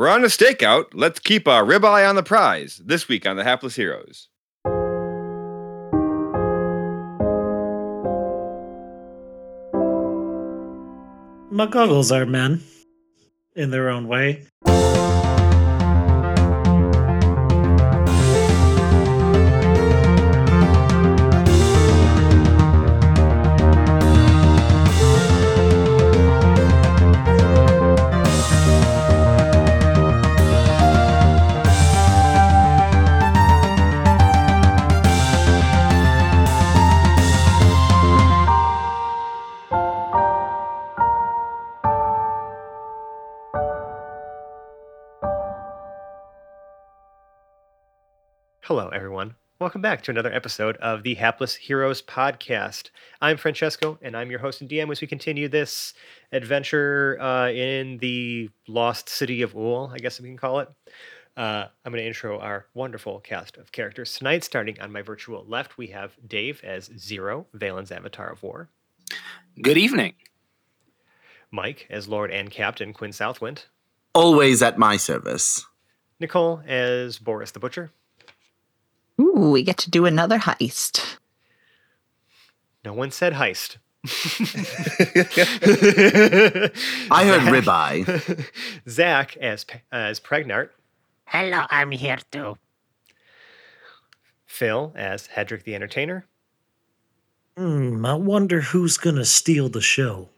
We're on a stakeout. Let's keep a ribeye on the prize. This week on the Hapless Heroes. Muggles are men in their own way. Welcome back to another episode of the Hapless Heroes podcast. I'm Francesco, and I'm your host and DM as we continue this adventure uh, in the lost city of Ool, I guess we can call it. Uh, I'm going to intro our wonderful cast of characters tonight. Starting on my virtual left, we have Dave as Zero, Valen's Avatar of War. Good evening. Mike as Lord and Captain Quinn Southwind. Always at my service. Nicole as Boris the Butcher. Ooh, we get to do another heist. No one said heist. I heard Zach- ribeye. Zach as Pe- as Pregnart. Hello, I'm here too. Phil as Hedrick the Entertainer. Hmm, I wonder who's gonna steal the show.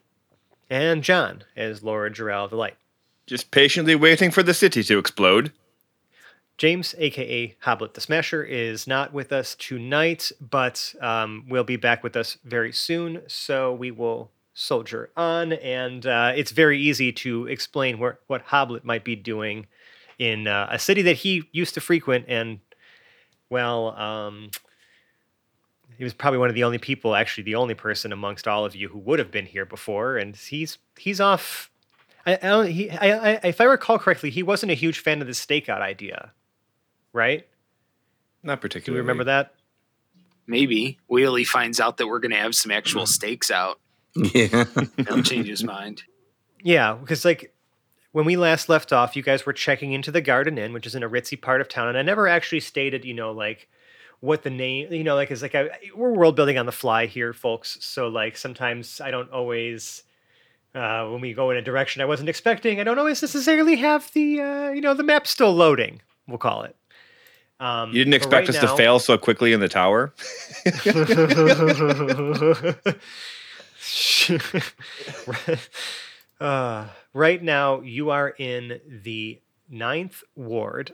And John as Laura Jarrell the Light. Just patiently waiting for the city to explode. James, aka Hoblet the Smasher, is not with us tonight, but um, will be back with us very soon. So we will soldier on, and uh, it's very easy to explain where, what Hoblet might be doing in uh, a city that he used to frequent. And well, um, he was probably one of the only people, actually the only person amongst all of you who would have been here before. And he's he's off. I, I, he, I, I, if I recall correctly, he wasn't a huge fan of the stakeout idea, right? Not particularly. Do particularly. you remember that? Maybe Wheelie finds out that we're going to have some actual stakes out. Yeah. He'll change his mind. Yeah, because like when we last left off, you guys were checking into the Garden Inn, which is in a ritzy part of town, and I never actually stated, you know, like what the name, you know, like it's like I, we're world building on the fly here, folks. So like sometimes I don't always. Uh, when we go in a direction I wasn't expecting, I don't always necessarily have the uh, you know the map still loading. We'll call it. Um, You didn't expect right us now- to fail so quickly in the tower? uh, right now, you are in the ninth ward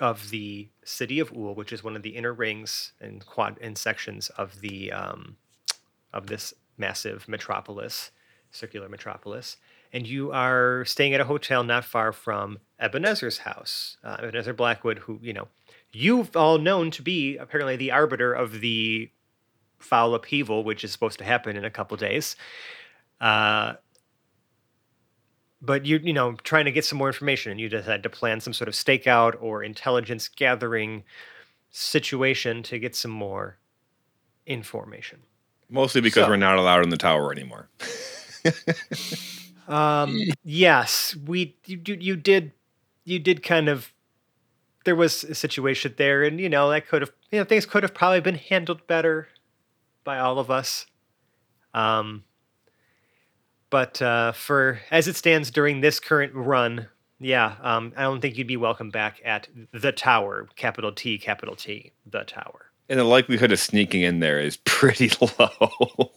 of the city of Ool, which is one of the inner rings and quad and sections of the um, of this massive metropolis, circular metropolis. And you are staying at a hotel not far from Ebenezer's house. Uh, Ebenezer Blackwood, who you know you've all known to be apparently the arbiter of the foul upheaval, which is supposed to happen in a couple days. Uh, but you you know trying to get some more information, and you decided to plan some sort of stakeout or intelligence gathering situation to get some more information. Mostly because So- we're not allowed in the tower anymore. Um, yes, we you you did you did kind of there was a situation there, and you know that could have you know things could have probably been handled better by all of us. Um, but uh, for as it stands during this current run, yeah, um, I don't think you'd be welcome back at the tower, capital T, capital T, the tower. And the likelihood of sneaking in there is pretty low.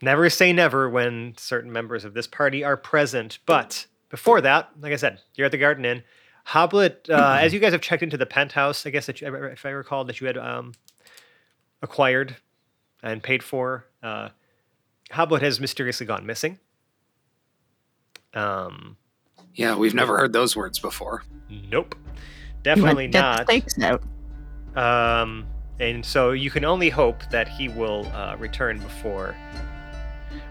Never say never when certain members of this party are present. But before that, like I said, you're at the Garden Inn. Hoblet, uh, as you guys have checked into the penthouse, I guess that you, if I recall that you had um, acquired and paid for, uh, Hoblet has mysteriously gone missing. Um, Yeah, we've never heard those words before. nope, definitely went- not. the stakes out. Um, and so you can only hope that he will uh, return before.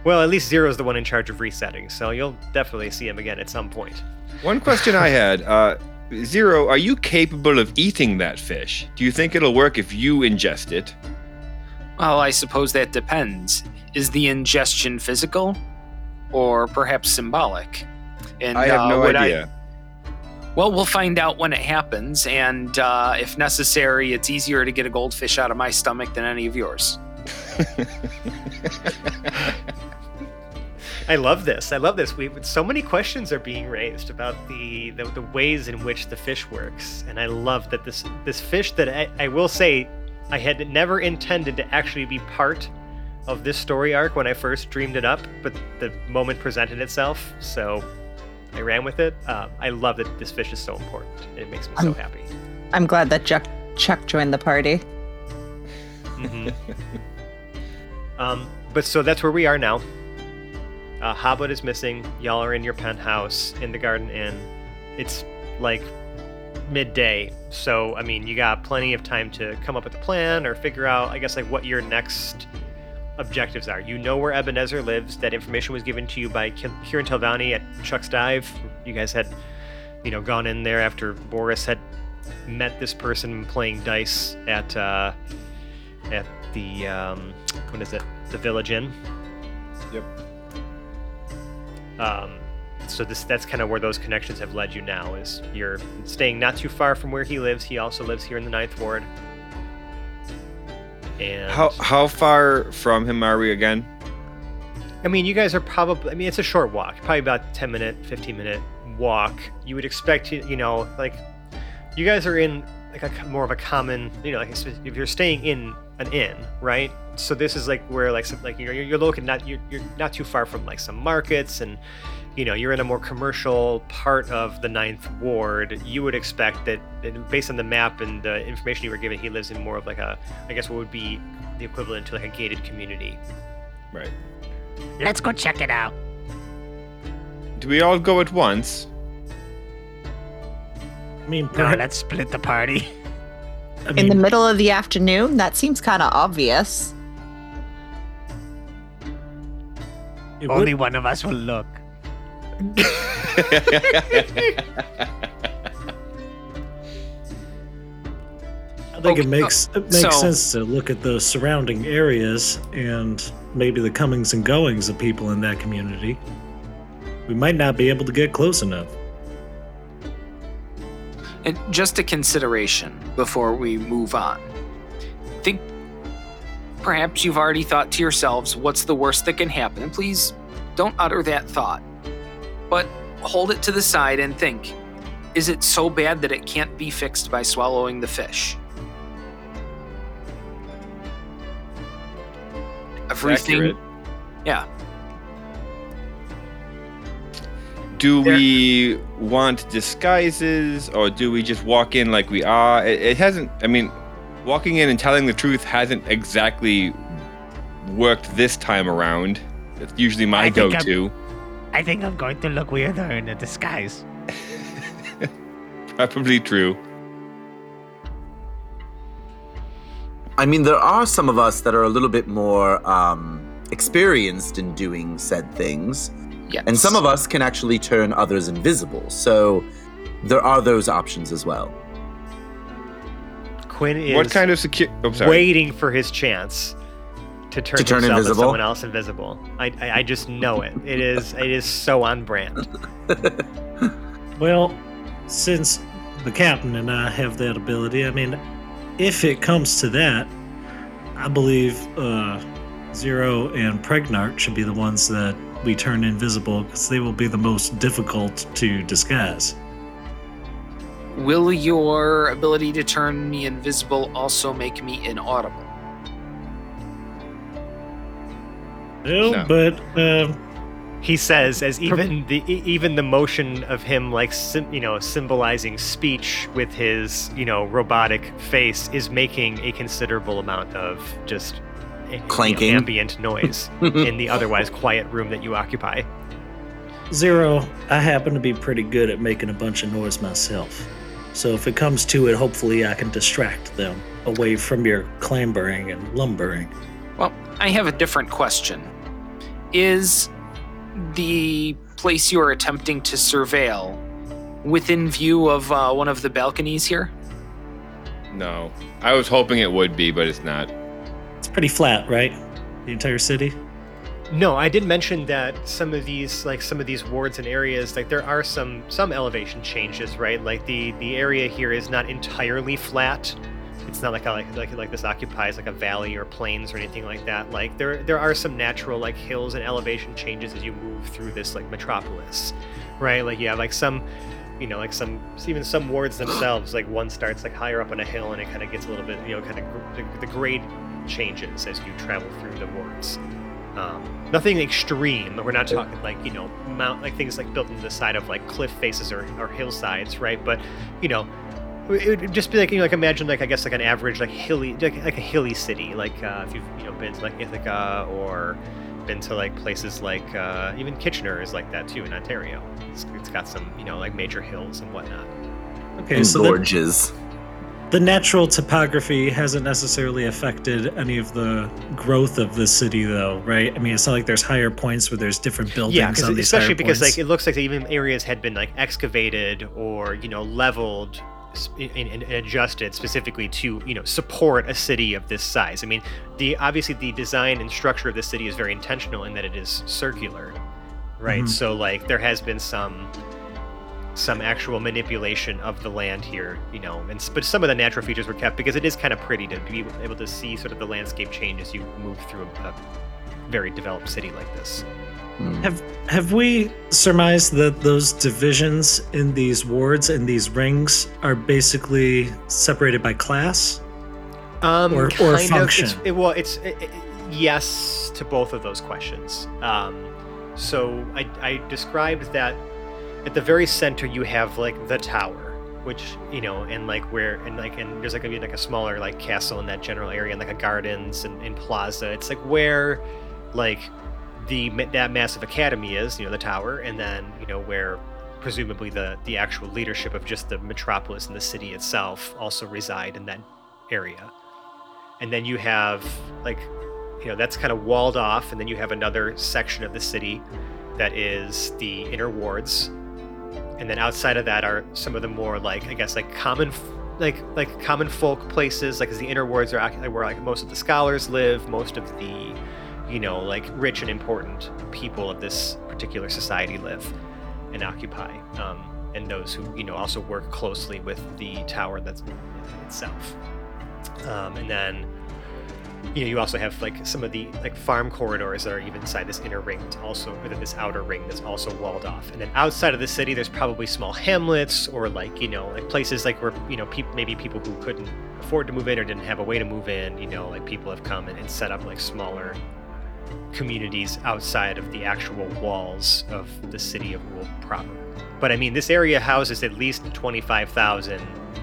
Well, at least Zero's the one in charge of resetting, so you'll definitely see him again at some point. One question I had uh, Zero, are you capable of eating that fish? Do you think it'll work if you ingest it? Well, I suppose that depends. Is the ingestion physical or perhaps symbolic? And I have uh, no idea. Well, we'll find out when it happens, and uh, if necessary, it's easier to get a goldfish out of my stomach than any of yours. I love this. I love this. We so many questions are being raised about the, the the ways in which the fish works, and I love that this this fish that I, I will say I had never intended to actually be part of this story arc when I first dreamed it up, but the moment presented itself, so I ran with it. Uh, I love that this fish is so important. It makes me so Um, happy. I'm glad that Chuck Chuck joined the party. Mhm. um, but so that's where we are now. Uh, is missing. Y'all are in your penthouse in the Garden Inn. It's like midday, so I mean, you got plenty of time to come up with a plan or figure out, I guess, like what your next objectives are. You know where Ebenezer lives. That information was given to you by Ki- Kieran Telvani at Chuck's Dive. You guys had, you know, gone in there after Boris had met this person playing dice at uh, at the um, what is it? The Village Inn. Yep. Um, so this that's kind of where those connections have led you now. Is you're staying not too far from where he lives. He also lives here in the Ninth Ward. And how how far from him are we again? I mean, you guys are probably. I mean, it's a short walk, probably about ten minute, fifteen minute walk. You would expect, you know, like you guys are in like a more of a common, you know, like if you're staying in an inn, right? So this is like where like some, like you're you're looking not you're, you're not too far from like some markets and you know you're in a more commercial part of the ninth ward you would expect that based on the map and the information you were given he lives in more of like a i guess what would be the equivalent to like a gated community Right. Let's go check it out. Do we all go at once? I mean, No, let's split the party. I In the middle of the afternoon, that seems kind of obvious. it would- Only one of us will look. I think Okay, it makes it makes so- sense to look at the surrounding areas and maybe the comings and goings of people in that community. We might not be able to get close enough. And just a consideration before we move on. Think perhaps you've already thought to yourselves, what's the worst that can happen? And please don't utter that thought. But hold it to the side and think is it so bad that it can't be fixed by swallowing the fish? Everything. Accurate. Yeah. Do we want disguises or do we just walk in like we are? It, it hasn't, I mean, walking in and telling the truth hasn't exactly worked this time around. It's usually my I go to. I think I'm going to look weirder in a disguise. Probably true. I mean, there are some of us that are a little bit more um, experienced in doing said things, Yes. and some of us can actually turn others invisible. So there are those options as well. quinn is what kind of secure? Oh, waiting for his chance to turn, To turn himself invisible? someone else invisible. I, I I just know it. It is it is so on brand. Well, since the captain and I have that ability, I mean, if it comes to that, I believe uh, Zero and Pregnart should be the ones that we turn invisible because they will be the most difficult to disguise. Will your ability to turn me invisible also make me inaudible? No, No. but um, He says as even the even the motion of him like sim, you know symbolizing speech with his you know robotic face is making a considerable amount of just eh, you know, Clanking. ambient noise in the otherwise quiet room that you occupy. Zero, I happen to be pretty good at making a bunch of noise myself. So if it comes to it, hopefully I can distract them away from your clambering and lumbering. Well, I have a different question. Is the place you are attempting to surveil within view of uh, one of the balconies here? No. I was hoping it would be, but it's not. Pretty flat, right? The entire city? No, I did mention that some of these, like some of these wards and areas, like there are some some elevation changes, right? Like the the area here is not entirely flat. It's not like a, like like like this occupies like a valley or plains or anything like that. Like there there are some natural like hills and elevation changes as you move through this like metropolis, right? Like you have like some, you know, like some even some wards themselves. Like one starts like higher up on a hill and it kind of gets a little bit, you know, kind of the, the grade changes as you travel through the wards. Um, nothing extreme. We're not talking like you know mount like things like built into the side of like cliff faces or, or hillsides, right? But you know, it would just be like you know like imagine like I guess like an average like hilly like, like a hilly city like uh, if you've you know been to like Ithaca or been to like places like uh, even Kitchener is like that too in Ontario. It's, it's got some you know like major hills and whatnot. Okay, and so the, gorges. The natural topography hasn't necessarily affected any of the growth of the city, though, right? I mean, it's not like there's higher points where there's different buildings Yeah, on these especially because points. like it looks like even areas had been like excavated or you know leveled and, adjusted specifically to you know support a city of this size. I mean, the obviously the design and structure of the city is very intentional in that it is circular, right? Mhm. So like there has been some some actual manipulation of the land here, you know, and but some of the natural features were kept because it is kind of pretty to be able to see sort of the landscape change as you move through a, a very developed city like this. Hmm. Have have we surmised that those divisions in these wards and these rings are basically separated by class? Um, Or- or kind of. function. It's, it, well, it's it, it- yes to both of those questions. Um, so I, I described that at the very center you have like the tower, which you know, and like where and like and there's like gonna be like a smaller like castle in that general area and like a gardens and, and plaza. It's like where like the that massive academy is, you know, the tower, and then you know where presumably the the actual leadership of just the metropolis and the city itself also reside in that area and then you have like you know that's kind of walled off and then you have another section of the city that is the inner wards and then outside of that are some of the more like i guess like common like like common folk places like 'cause the inner wards are where like most of the scholars live most of the you know like rich and important people of this particular society live and occupy um, and those who you know also work closely with the tower that's itself. Um, and then you know you also have like some of the like farm corridors that are even inside this inner ring that's also within this outer ring that's also walled off. And then outside of the city there's probably small hamlets or like you know like places like where you know people maybe people who couldn't afford to move in or didn't have a way to move in you know like people have come in and set up like smaller communities outside of the actual walls of the city of Ool proper but i mean this area houses at least 25000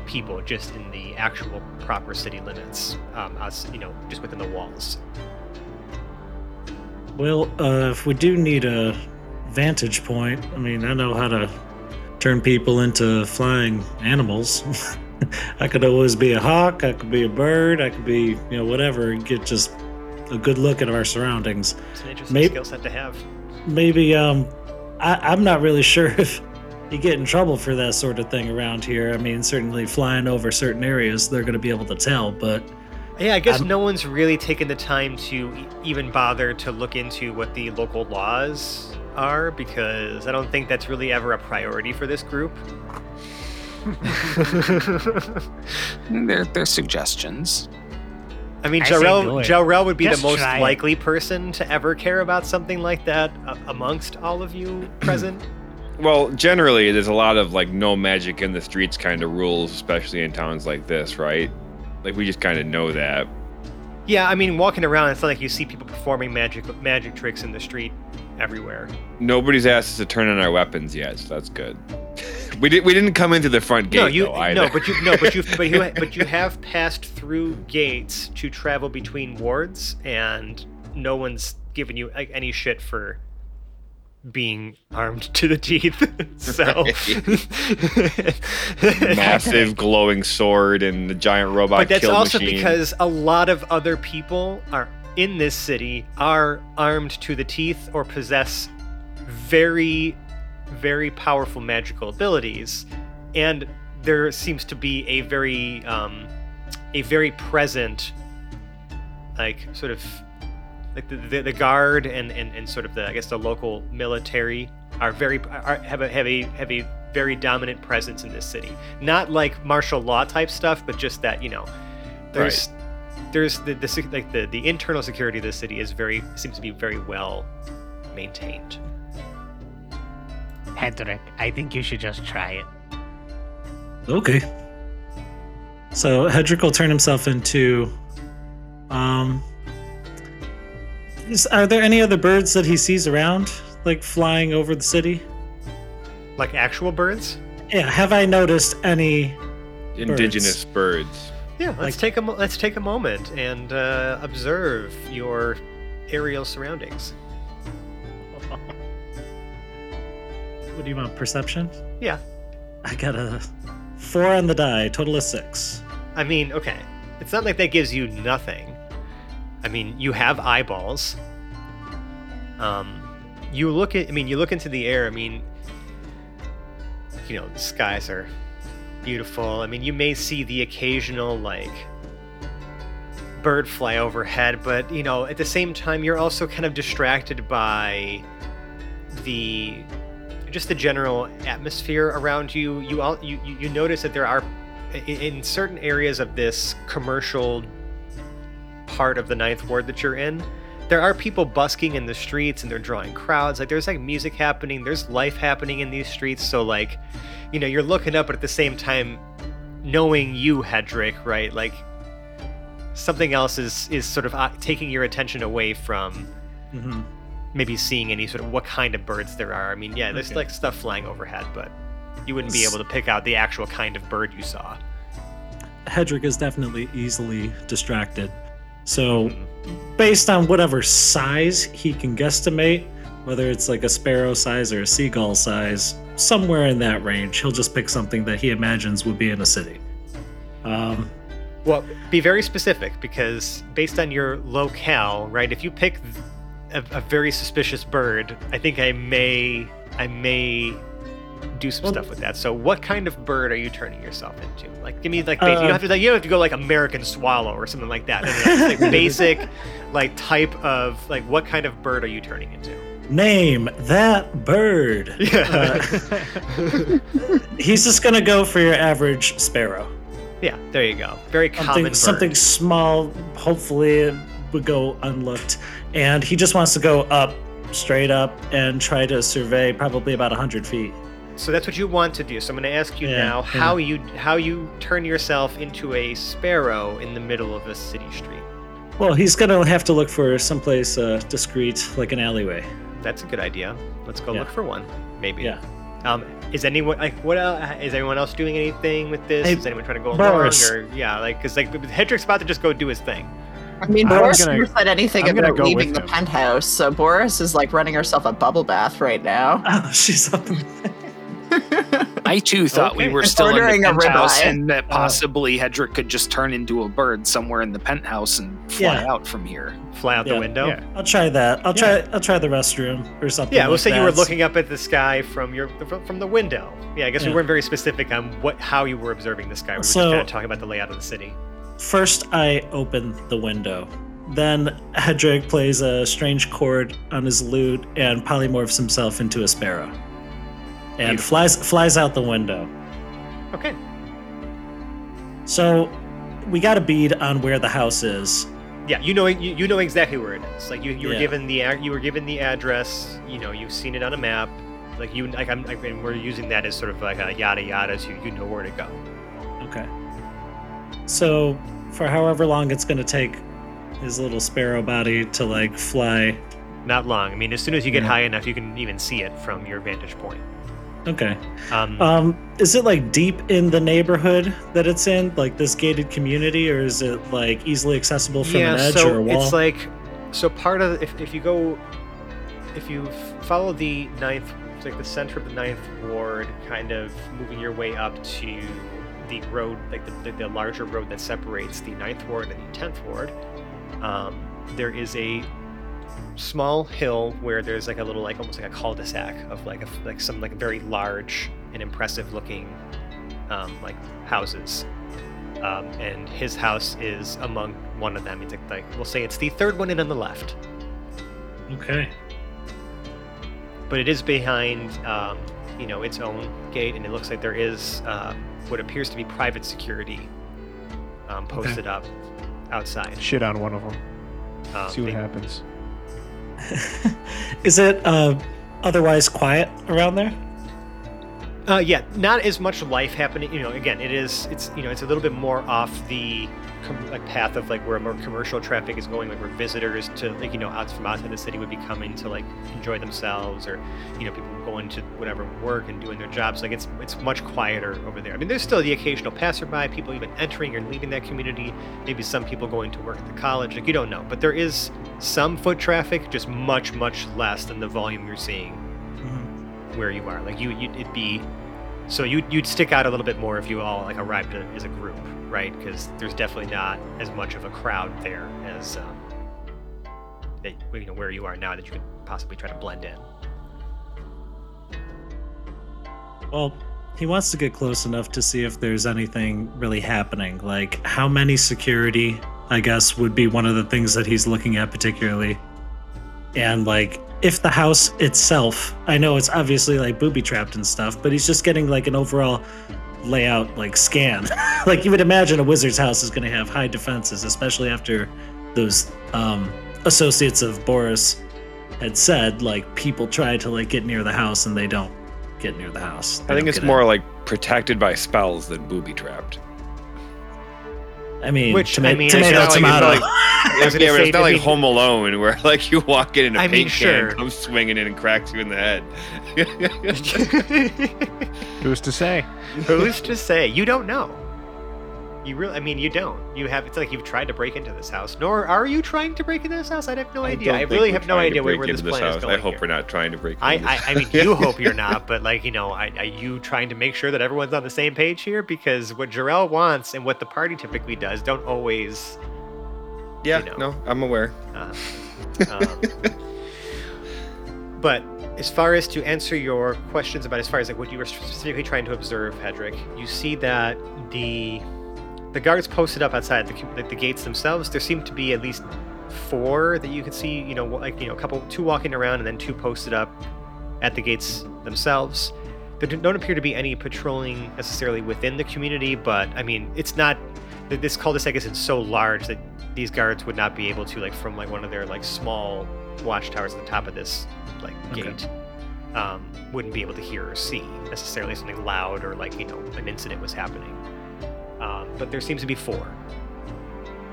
people just in the actual proper city limits, um, us, you know, just within the walls. Well, uh, if we do need a vantage point, I mean, I know how to turn people into flying animals. I could always be a hawk, I could be a bird, I could be, you know, whatever, get just a good look at our surroundings. It's an interesting Maybe- skill set to have. Maybe, um, I, I'm not really sure if you get in trouble for that sort of thing around here. I mean, certainly flying over certain areas, they're going to be able to tell, but Yeah, I guess I'm- no one's really taken the time to e- even bother to look into what the local laws are because I don't think that's really ever a priority for this group. They're, they're suggestions. I mean, I say Jarrell. Jarrell would be Just the most try it. likely person to ever care about something like that uh, amongst all of you present. Well, generally, there's a lot of like no magic in the streets kind of rules, especially in towns like this, right? Like we just kind of know that. yeah, I mean, walking around, it's not like you see people performing magic magic tricks in the street everywhere. Nobody's asked us to turn on our weapons yet, so that's good. We did. We didn't come into the front gate. no, you though, either. no, but you no, but you but you but you have passed through gates to travel between wards, and no one's given you like, any shit for being armed to the teeth. so massive glowing sword and the giant robot but that's kill also machine. because a lot of other people are in this city are armed to the teeth or possess very very powerful magical abilities and there seems to be a very um, a very present like sort of like the, the, the guard and, and, and sort of the I guess the local military are very are, have a have a have a very dominant presence in this city. Not like martial law type stuff, but just that you know, there's there's the, the like the the internal security of the city is very seems to be very well maintained. Hedrick, I think you should just try it. Okay. So Hedrick will turn himself into. Um. Is, are there any other birds that he sees around, like flying over the city? Like actual birds. Yeah. Have I noticed any? Indigenous birds. Yeah, let's Like- take a let's take a moment and uh, observe your aerial surroundings. What do you want? Perception? Yeah. I got a four on the die. Total of six. I mean, okay. It's not like that gives you nothing. I mean, you have eyeballs. Um, you look at. I mean, you look into the air. I mean, you know, the skies are beautiful. I mean, you may see the occasional like bird fly overhead, but you know, at the same time, you're also kind of distracted by the just the general atmosphere around you. You all you you, notice that there are in certain areas of this commercial part of the ninth ward that you're in there are people busking in the streets and they're drawing crowds like there's like music happening there's life happening in these streets so like you know you're looking up but at the same time knowing you hedrick right like something else is is sort of uh, taking your attention away from Mm-hmm. Maybe seeing any sort of what kind of birds there are i mean yeah there's Okay. like stuff flying overhead but you wouldn't be able to pick out the actual kind of bird you saw Hedrick is definitely easily distracted. So, Mm. based on whatever size he can guesstimate, whether it's like a sparrow size or a seagull size, somewhere in that range, he'll just pick something that he imagines would be in a city. Um, Well, be very specific because based on your locale, right? If you pick a, a very suspicious bird, I think I may I may do some Well- stuff with that. So, what kind of bird are you turning yourself into? Like, give me like basic, you Uh, don't have to like, you don't have to go like American swallow or something like that. Just, like basic, like type of like what kind of bird are you turning into? name that bird. Yeah, He's just gonna go for your average sparrow. yeah. There you go. Very common Something, something small. Hopefully, would go unlooked. And he just wants to go up, straight up, and try to survey probably about hundred feet. So that's what you want to do. So I'm going to ask you Yeah, now yeah. how you how you turn yourself into a sparrow in the middle of a city street. Well, he's gonna have to look for someplace uh, discreet, like an alleyway. That's a good idea. Let's go Yeah. look for one, maybe. Yeah. Um, is anyone like what? el is anyone else doing anything with this? Hey, is anyone trying to go Boris. along, or yeah, like because like Hedrick's about to just go do his thing. I mean, I'm Boris gonna- never said anything I'm about go leaving the him. penthouse, so Boris is like running herself a bubble bath right now. Oh, she's up. In I too thought we were still in the a penthouse and that uh, possibly Hedrick could just turn into a bird somewhere in the penthouse and fly Yeah. out from here. Fly out Yeah, the window. yeah. I'll try that. I'll try. I'll try the restroom or something. Yeah, we'll like say you were looking up at the sky from your from from the window. Yeah, I guess we weren't very specific on what how you were observing the sky. We were So- just kind of talking about the layout of the city. First, I open the window. Then Hedrick plays a strange chord on his lute and polymorphs himself into a sparrow, and Beautiful. flies flies out the window. Okay. So, we got a bead on where the house is. Yeah, you know you, you know exactly where it is. Like you, you were Yeah. given the you were given the address. You know you've seen it on a map. Like you like I'm like, and we're using that as sort of like a yada yada, so you know where to go. Okay. So, for however long it's going to take his little sparrow body to like fly. Not long. I mean, as soon as you get Yeah. high enough, you can even see it from your vantage point. Okay. Um, Um, is it like deep in the neighborhood that it's in, like this gated community, or is it like easily accessible from yeah, an edge so or a wall? it's like so part of if if you go if you follow the ninth it's like the center of the ninth ward, kind of moving your way up to the road, like the, the, the larger road that separates the ninth ward and the tenth ward. Um, there is a small hill where there's like a little like almost like a cul-de-sac of like a like some like very large and impressive looking um, like houses um, and his house is among one of them. It's like, like we'll say it's the third one in on the left. Okay. but it is behind um, you know its own gate and it looks like there is uh, what appears to be private security um, posted up outside Shit on one of them. um, See what they- happens. Is it uh, otherwise quiet around there? Uh, yeah, not as much life happening. You know, again, it is. It's you know, it's a little bit more off the com- like path of like where more commercial traffic is going, like where visitors to like you know out from outside the city would be coming to like enjoy themselves, or you know people going to whatever work and doing their jobs. Like it's it's much quieter over there. I mean, there's still the occasional passerby, people even entering or leaving that community. Maybe some people going to work at the college. Like you don't know, but there is some foot traffic, just much much less than the volume you're seeing mm-hmm. where you are. Like you, you it'd be so you you'd stick out a little bit more if you all like arrived as a group, right? Because there's definitely not as much of a crowd there as um, that you know where you are now that you could possibly try to blend in. Well, he wants to get close enough to see if there's anything really happening. Like, how many security, I guess, would be one of the things that he's looking at particularly. And, like, if the house itself, I know it's obviously like booby trapped and stuff, but he's just getting like an overall layout, like, scan. like, you would imagine a wizard's house is going to have high defenses, especially after those um, associates of Boris had said, like, people try to, like, get near the house and they don't get near the house. They I think it's get in. more like protected by spells than booby trapped. I mean, Which, toma- I mean, tomato, it's tomato. like- I was yeah, gonna but say, it's not like mean- Home Alone where like you walk in and a I mean, paint sure. can comes swinging in and cracks you in the head. Who's to say? Who's to say? You don't know. You really, I mean, you don't. You have. It's like you've tried to break into this house. Nor are you trying to break into this house. I have no idea. I really have no idea where, this plan house. is going. I hope here. we're not trying to break. I, into I, I mean, you hope you're not, but like you know, I, are you trying to make sure that everyone's on the same page here? Because what Jarrell wants and what the party typically does don't always. yeah, you know. no, I'm aware. Uh, um, but as far as to answer your questions about as far as like what you were specifically trying to observe, Hedrick, you see that the the guards posted up outside the, the, the gates themselves. There seem to be at least four that you can see. You know, like you know, a couple, two walking around, and then two posted up at the gates themselves. There don't appear to be any patrolling necessarily within the community, but I mean, it's not. th- This cul-de-sac isn't so large that these guards would not be able to, like, from like one of their like small watchtowers at the top of this like Okay. gate, um, wouldn't be able to hear or see necessarily something loud or like you know an incident was happening. Um, but there seems to be four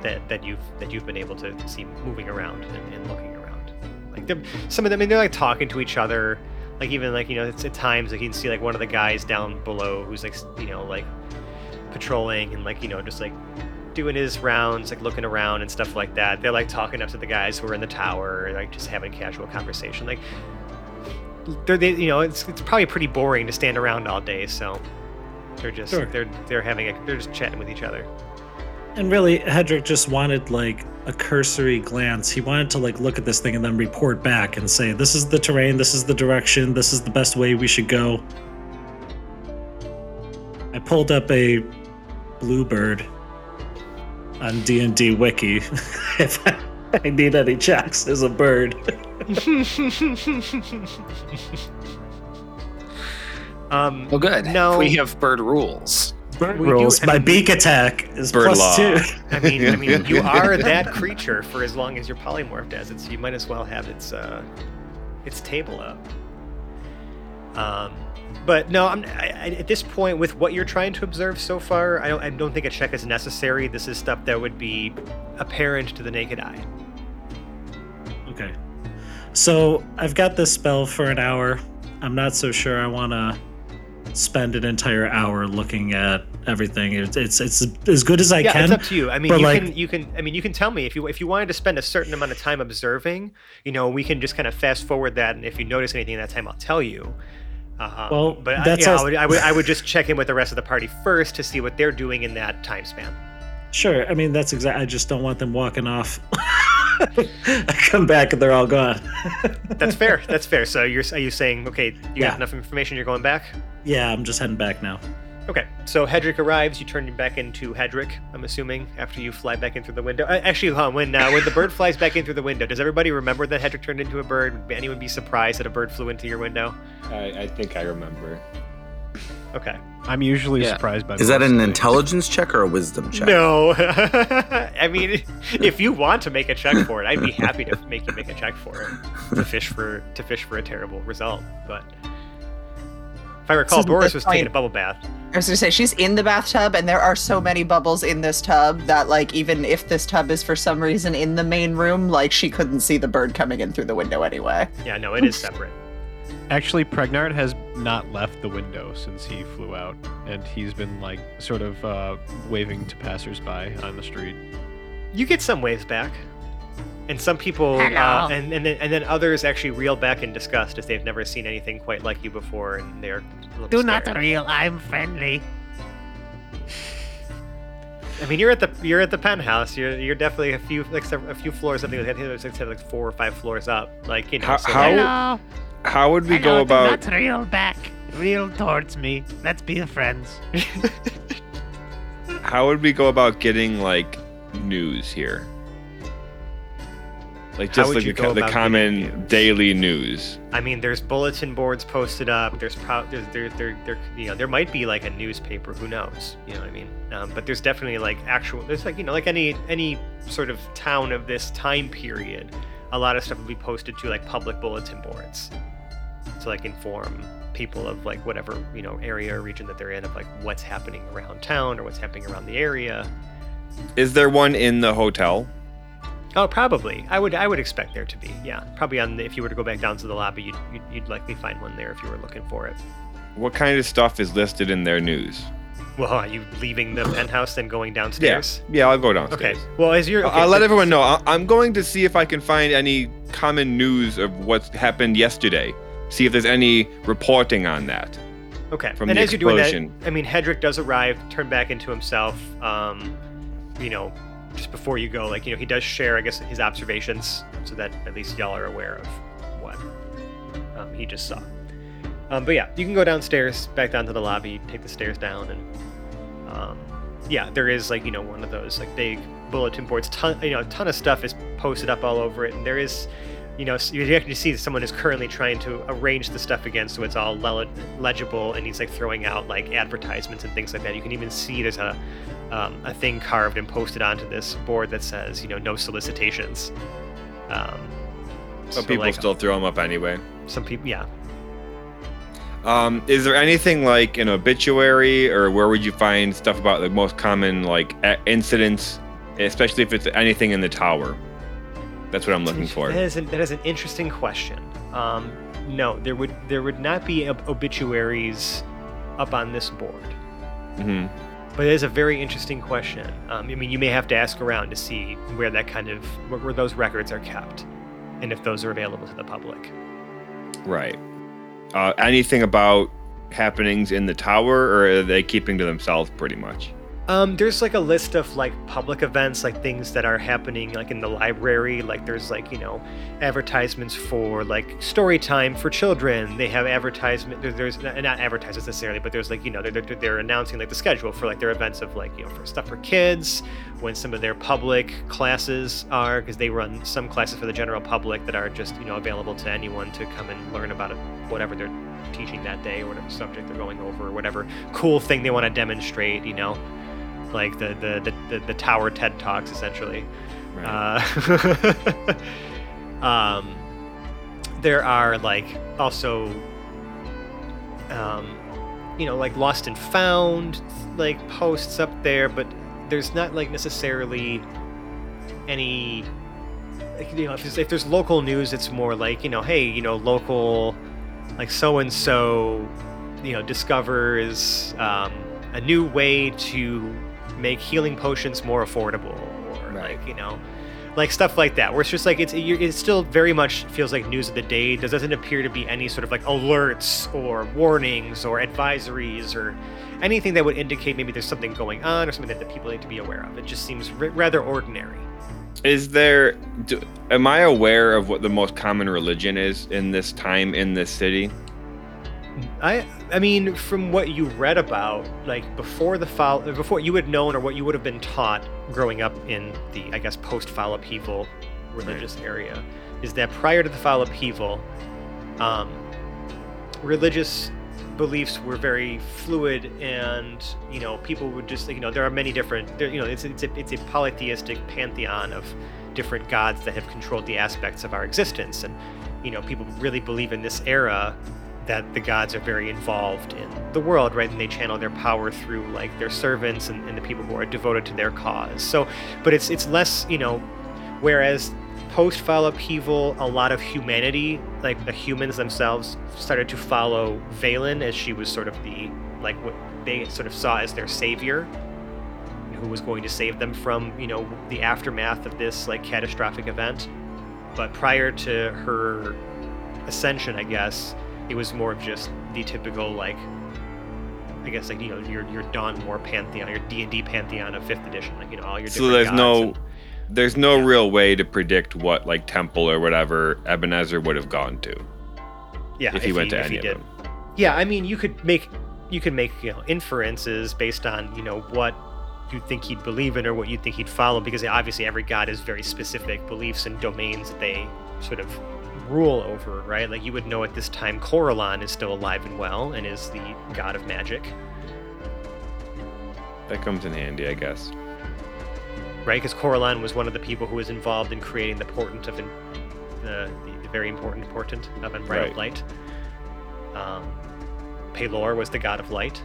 that that you've that you've been able to see moving around and, and looking around. Like some of them, I mean, they're like talking to each other. Like even like you know, at times like you can see like one of the guys down below who's like you know like patrolling and like you know just like doing his rounds, like looking around and stuff like that. They're like talking up to the guys who are in the tower, like just having casual conversation. Like they're they, you know it's it's probably pretty boring to stand around all day, so they're just Sure. they're they're having a, they're just chatting with each other. And really, Hedrick just wanted like a cursory glance. He wanted to like look at this thing and then report back and say, "This is the terrain. This is the direction. This is the best way we should go." I pulled up a bluebird on D and D Wiki. if I need any checks as a bird, um, Well, good. No. We have bird rules. bird We rules. I My mean- beak attack is Bird plus law. two. I mean, I mean, you are that creature for as long as you're polymorphed as it, so you might as well have its uh, its table up. Um, but no, I'm I, I, at this point with what you're trying to observe so far. I don't I don't think a check is necessary. This is stuff that would be apparent to the naked eye. Okay. So I've got this spell for an hour. I'm not so sure I want to spend an entire hour looking at everything. It's it's, it's as good as I yeah, can. it's up to you. I mean, you like- can you can I mean you can tell me if you if you wanted to spend a certain amount of time observing. You know, we can just kind of fast forward that, and if you notice anything in that time, I'll tell you. Um, Well, but I, yeah, I would, I would I would just check in with the rest of the party first to see what they're doing in that time span. Sure. I mean, that's exactly. I just don't want them walking off. I come back and they're all gone. That's fair. That's fair. So you're are you saying okay? You Yeah. have enough information. You're going back. yeah, I'm just heading back now. Okay, so Hedrick arrives. You turn him back into Hedrick. I'm assuming after you fly back in through the window. Uh, actually, huh, when uh, when the bird flies back in through the window, does everybody remember that Hedrick turned into a bird? Would anyone be surprised that a bird flew into your window? I, I think I remember. Okay. I'm usually Yeah. surprised by Is that most an things. intelligence check or a wisdom check? No. I mean, if you want to make a check for it, I'd be happy to make you make a check for it to fish for to fish for a terrible result. But if I recall, This is the Boris was taking point. a bubble bath. I was gonna say she's in the bathtub, and there are so many bubbles in this tub that, like, even if this tub is for some reason in the main room, like, she couldn't see the bird coming in through the window anyway. Yeah, no, it is separate. Actually, Pregnart has not left the window since he flew out, and he's been like sort of uh, waving to passersby on the street. You get some waves back, and some people, uh, Hello. and and then and then others actually reel back in disgust as they've never seen anything quite like you before, and they're a little Do not scared. reel. I'm friendly. I mean, you're at the you're at the penthouse. You're you're definitely a few like sev- a few floors. I think it was like, like four or five floors up. Like you know. How- so how- like- Hello. How would we Hello, go about? Do not reel back. Reel towards me. Let's be friends. How would we go about getting like news here? Like How just would like you the, go the about common getting news? daily news. I mean, there's bulletin boards posted up. There's pro- there's there, there there you know there might be like a newspaper. Who knows? You know what I mean? Um, but there's definitely like actual. There's like you know like any any sort of town of this time period. A lot of stuff will be posted to like public bulletin boards to like inform people of like whatever you know area or region that they're in of like what's happening around town or what's happening around the area. Is there one in the hotel? Oh, probably. I would. I would expect there to be. Yeah, probably on. The, if you were to go back down to the lobby, you'd, you'd you'd likely find one there if you were looking for it. What kind of stuff is listed in their news? Well, are you leaving the penthouse then going downstairs? Yeah, yeah I'll go downstairs. Okay. Well, as you're, okay, I'll let everyone know. I- I'm going to see if I can find any common news of what's happened yesterday. See if there's any reporting on that. Okay. from and the as you're doing explosion. that, I mean, Hedrick does arrive, turn back into himself. Um, you know, just before you go, like you know, he does share, I guess, his observations, so that at least y'all are aware of what um, he just saw. Um, but yeah, you can go downstairs, back down to the lobby, take the stairs down, and um, yeah, there is like you know one of those like big bulletin boards. Ton, you know, a ton of stuff is posted up all over it, and there is, you know, you actually see that someone is currently trying to arrange the stuff again so it's all le- legible, and he's like throwing out like advertisements and things like that. You can even see there's a um, a thing carved and posted onto this board that says, you know, no solicitations. Um, But so, people like, still throw them up anyway. some people, yeah. Um, is there anything like an obituary, or where would you find stuff about the most common like a- incidents, especially if it's anything in the tower? That's what I'm looking for. That is an, that is an interesting question. Um, no, there would there would not be ob- obituaries up on this board. hmm But it is a very interesting question. Um, I mean, you may have to ask around to see where that kind of where, where those records are kept, and if those are available to the public. Right. Uh, anything about happenings in the tower, or are they keeping to themselves pretty much? Um, there's like a list of like public events, like things that are happening, like in the library. Like there's like you know, advertisements for like story time for children. They have advertisement. there- There's not not advertisements necessarily, but there's like you know they're, they're, they're announcing like the schedule for like their events of like you know for stuff for kids, when some of their public classes are because they run some classes for the general public that are just you know available to anyone to come and learn about it, whatever they're teaching that day or whatever subject they're going over or whatever cool thing they want to demonstrate. You know like the the the, the, the tower TED talks essentially. Uh, um, there are like also, um, you know, like lost and found like posts up there, but there's not like necessarily any. Like, you know, if there's, if there's local news, it's more like you know, hey, you know, local, like so and so, you know, discovers um, a new way to make healing potions more affordable, or Right. like you know, like stuff like that. Where it's just like it's it still very much feels like news of the day. There doesn't appear to be any sort of like alerts or warnings or advisories or anything that would indicate maybe there's something going on or something that the people need to be aware of. It just seems r- rather ordinary. Is there? Do, am I aware of what the most common religion is in this time in this city? I I mean, from what you read about, like before the fall, before you had known or what you would have been taught growing up in the, I guess, post fall upheaval religious area, is that prior to the fall upheaval, um, religious beliefs were very fluid, and you know, people would just, you know, there are many different, there, you know, it's it's a, it's a polytheistic pantheon of different gods that have controlled the aspects of our existence, and you know, people really believe in this era that the gods are very involved in the world, right? And they channel their power through like their servants and, and the people who are devoted to their cause. So, but it's it's less, you know, whereas post file upheaval, a lot of humanity, like the humans themselves, started to follow Valen as she was sort of the like what they sort of saw as their savior, who was going to save them from you know the aftermath of this like catastrophic event. But prior to her ascension, I guess it was more of just the typical like I guess like you know your your Dawn War pantheon, your D and D pantheon of fifth edition, like you know all your So there's no and- there's no Yeah. real way to predict what like temple or whatever Ebenezer would have gone to yeah if he went to if any did. of them. Yeah, I mean you could make you could make you know inferences based on you know what you think he'd believe in or what you think he'd follow because obviously every god has very specific beliefs and domains that they sort of rule over, right? Like you would know at this time Corellon is still alive and well and is the god of magic. That comes in handy, I guess. right? Because Corellon was one of the people who was involved in creating the portent of in, the, the the very important portent of unbridled light. Um, Pelor was the god of light,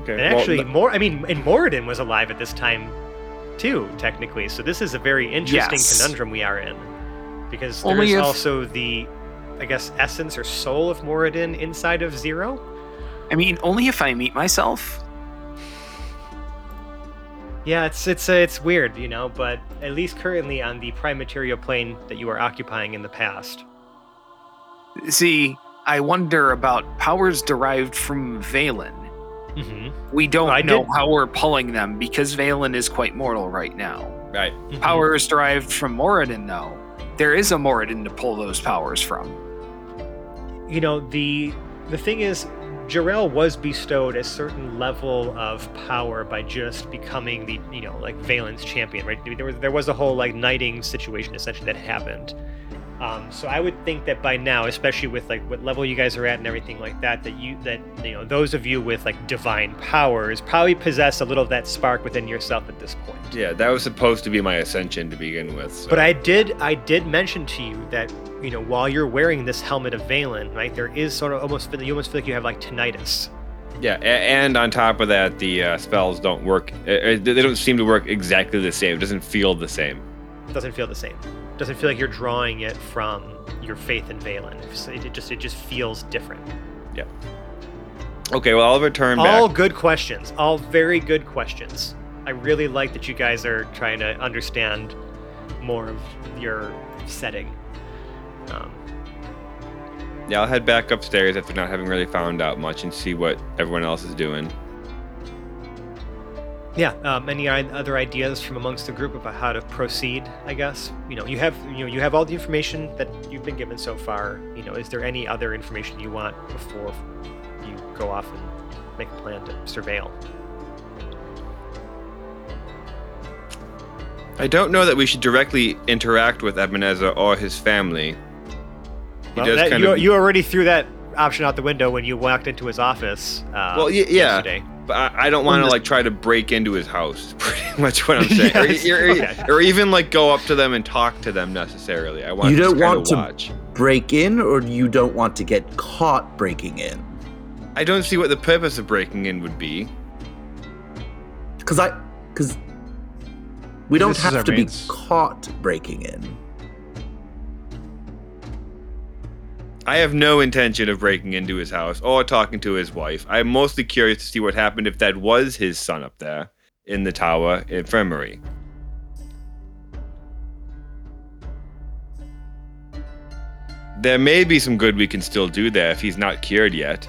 Okay. and well, actually, more. I mean, and Moradin was alive at this time, too, technically. So this is a very interesting Yes. conundrum we are in, because Only there's if- also the, I guess, essence or soul of Moradin inside of Zero. I mean, only if I meet myself. Yeah, it's it's uh, it's weird, you know, but at least currently on the prime material plane that you are occupying in the past, See, I wonder about powers derived from Valen. Mm-hmm. We don't I know did- how we're pulling them because Valen is quite mortal right now. right. Mm-hmm. Powers derived from Moradin, though. There is a Moradin to pull those powers from. you know the the thing is Jarrell was bestowed a certain level of power by just becoming the you know like Valen's champion right there was there was a whole like knighting situation essentially that happened um, so I would think that by now especially with like what level you guys are at and everything like that that you that you know those of you with like divine powers probably possess a little of that spark within yourself at this point Yeah, that was supposed to be my ascension to begin with. so- But I did I did mention to you that you know while you're wearing this helmet of Valen, right, there is sort of almost you almost feel like you have like tinnitus. Yeah, and on top of that, the uh, spells don't work. uh, uh, They don't seem to work exactly the same. It doesn't feel the same. It doesn't feel the same. Doesn't feel like you're drawing it from your faith in Valen. It, just it just feels different. Yeah. Okay, well, I'll return back. All good questions. All very good questions. I really like that you guys are trying to understand more of your setting. Um, Yeah, I'll head back upstairs after not having really found out much and see what everyone else is doing. Yeah. Um, any other ideas from amongst the group about how to proceed? I guess you know you have you know you have all the information that you've been given so far. You know, is there any other information you want before you go off and make a plan to surveil? I don't know that we should directly interact with Ebenezer or his family. He Well, does that- kind you, of. you already threw that option out the window when you walked into his office. Uh, Well, y- yeah. Yesterday. But I, I don't want to like try to break into his house. Pretty much what I'm saying, Yes, or, or- okay. or even like go up to them and talk to them necessarily. I want You to don't just want to- watch. Break in, or you don't want to get caught breaking in? I don't see what the purpose of breaking in would be. Because I, because we don't This have to be caught breaking in. I have no intention of breaking into his house or talking to his wife. I'm mostly curious to see what happened if that was his son up there in the tower infirmary. There may be some good we can still do there if he's not cured yet.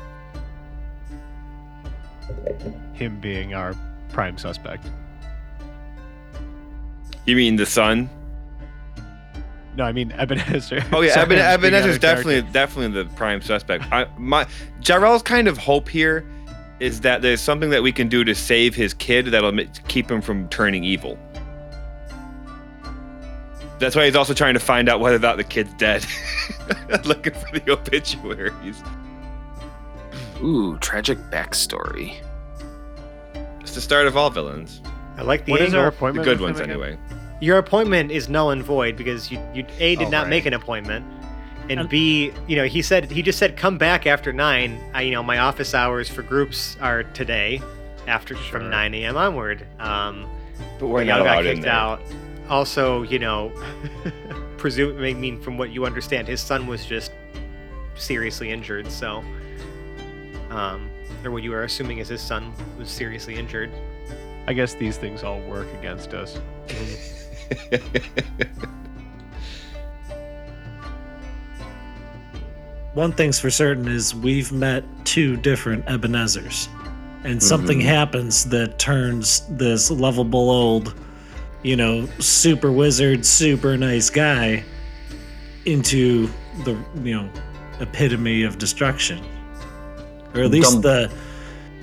Him being our prime suspect. You mean the son? No, I mean Ebenezer. Oh yeah, Sorry, Eben, I'm speaking out Ebenezer's of character. definitely definitely the prime suspect. I, my Jarrell's kind of hope here is that there's something that we can do to save his kid that'll keep him from turning evil. That's why he's also trying to find out whether or not the kid's dead. Looking for the obituaries. Ooh, tragic backstory. It's the start of all villains. I like the What is angle. our The good ones, anyway. again? Anyway. Your appointment is null and void because you, you A did Oh, not right. make an appointment, and And- B, you know, he said he just said come back after nine. I, you know, my office hours for groups are today, after Sure. from nine a.m. onward. Um, But we're not gal got allowed in kicked there. out. Also, you know, presume I mean from what you understand, his son was just seriously injured. So, um, or what you are assuming is his son was seriously injured. I guess these things all work against us. One thing's for certain is we've met two different Ebenezers. And something Mhm. happens that turns this lovable old, you know, super wizard, super nice guy into the, you know, epitome of destruction. Or at least Dumb- the,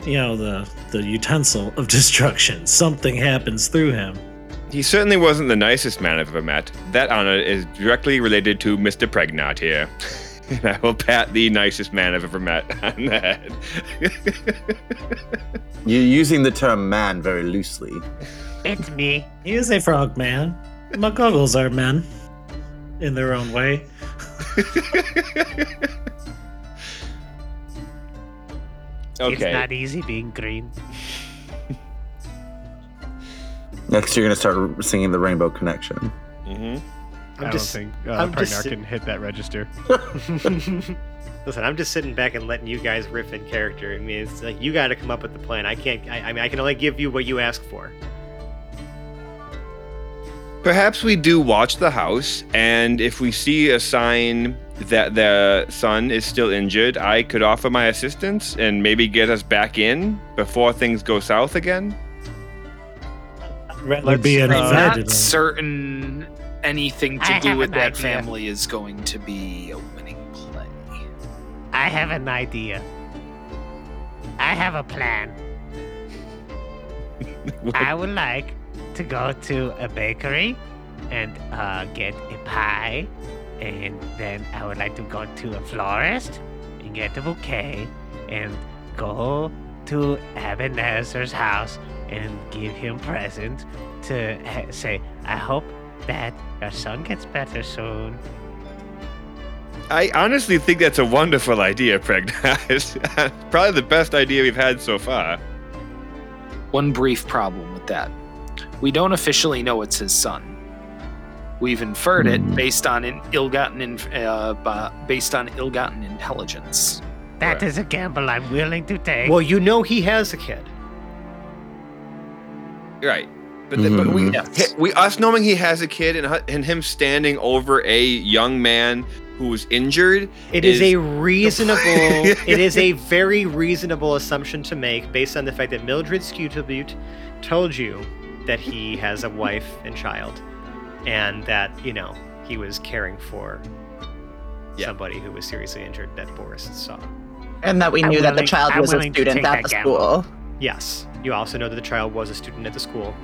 you know, the the utensil of destruction. Something happens through him. He certainly wasn't the nicest man I've ever met. That honor is directly related to Mr. Pregnart here. And I will pat the nicest man I've ever met on the head. You're using the term man very loosely. It's me. He is a frog man. McGuggles are men in their own way. okay. It's not easy being green. Next, you're gonna start singing the Rainbow Connection. hmm I'm I just don't think uh, I'm Pregnart just- can hit that register. Listen, I'm just sitting back and letting you guys riff in character. I mean, it's like you got to come up with the plan. I can't. I, I mean, I can only give you what you ask for. Perhaps we do watch the house, and if we see a sign that the son is still injured, I could offer my assistance and maybe get us back in before things go south again. I'd be an uh, I'm not one. certain anything to I do with that idea. family is going to be a winning play. I have an idea. I have a plan. I would like to go to a bakery and uh, get a pie, and then I would like to go to a florist and get a bouquet, and go to Ebenezer's house and give him presents to uh, say, "I hope that your son gets better soon." I honestly think that's a wonderful idea, Pregnart. Probably the best idea we've had so far. One brief problem with that. We don't officially know it's his son. We've inferred it based on an ill-gotten in, uh, ba- based on ill-gotten intelligence. That Right. is a gamble I'm willing to take. Well, you know he has a kid. Right. But, the, but we, Mhm. Yes. we, us knowing he has a kid and, and him standing over a young man who was injured, It is, Is- a reasonable. it is a very reasonable assumption to make based on the fact that Mildred Scutibute told you that he has a wife and child, and that you know he was caring for Yeah. somebody who was seriously injured that Boris saw. And that we I'm knew that the child I'm was a student at that the gamble. school. Yes, you also know that the child was a student at the school,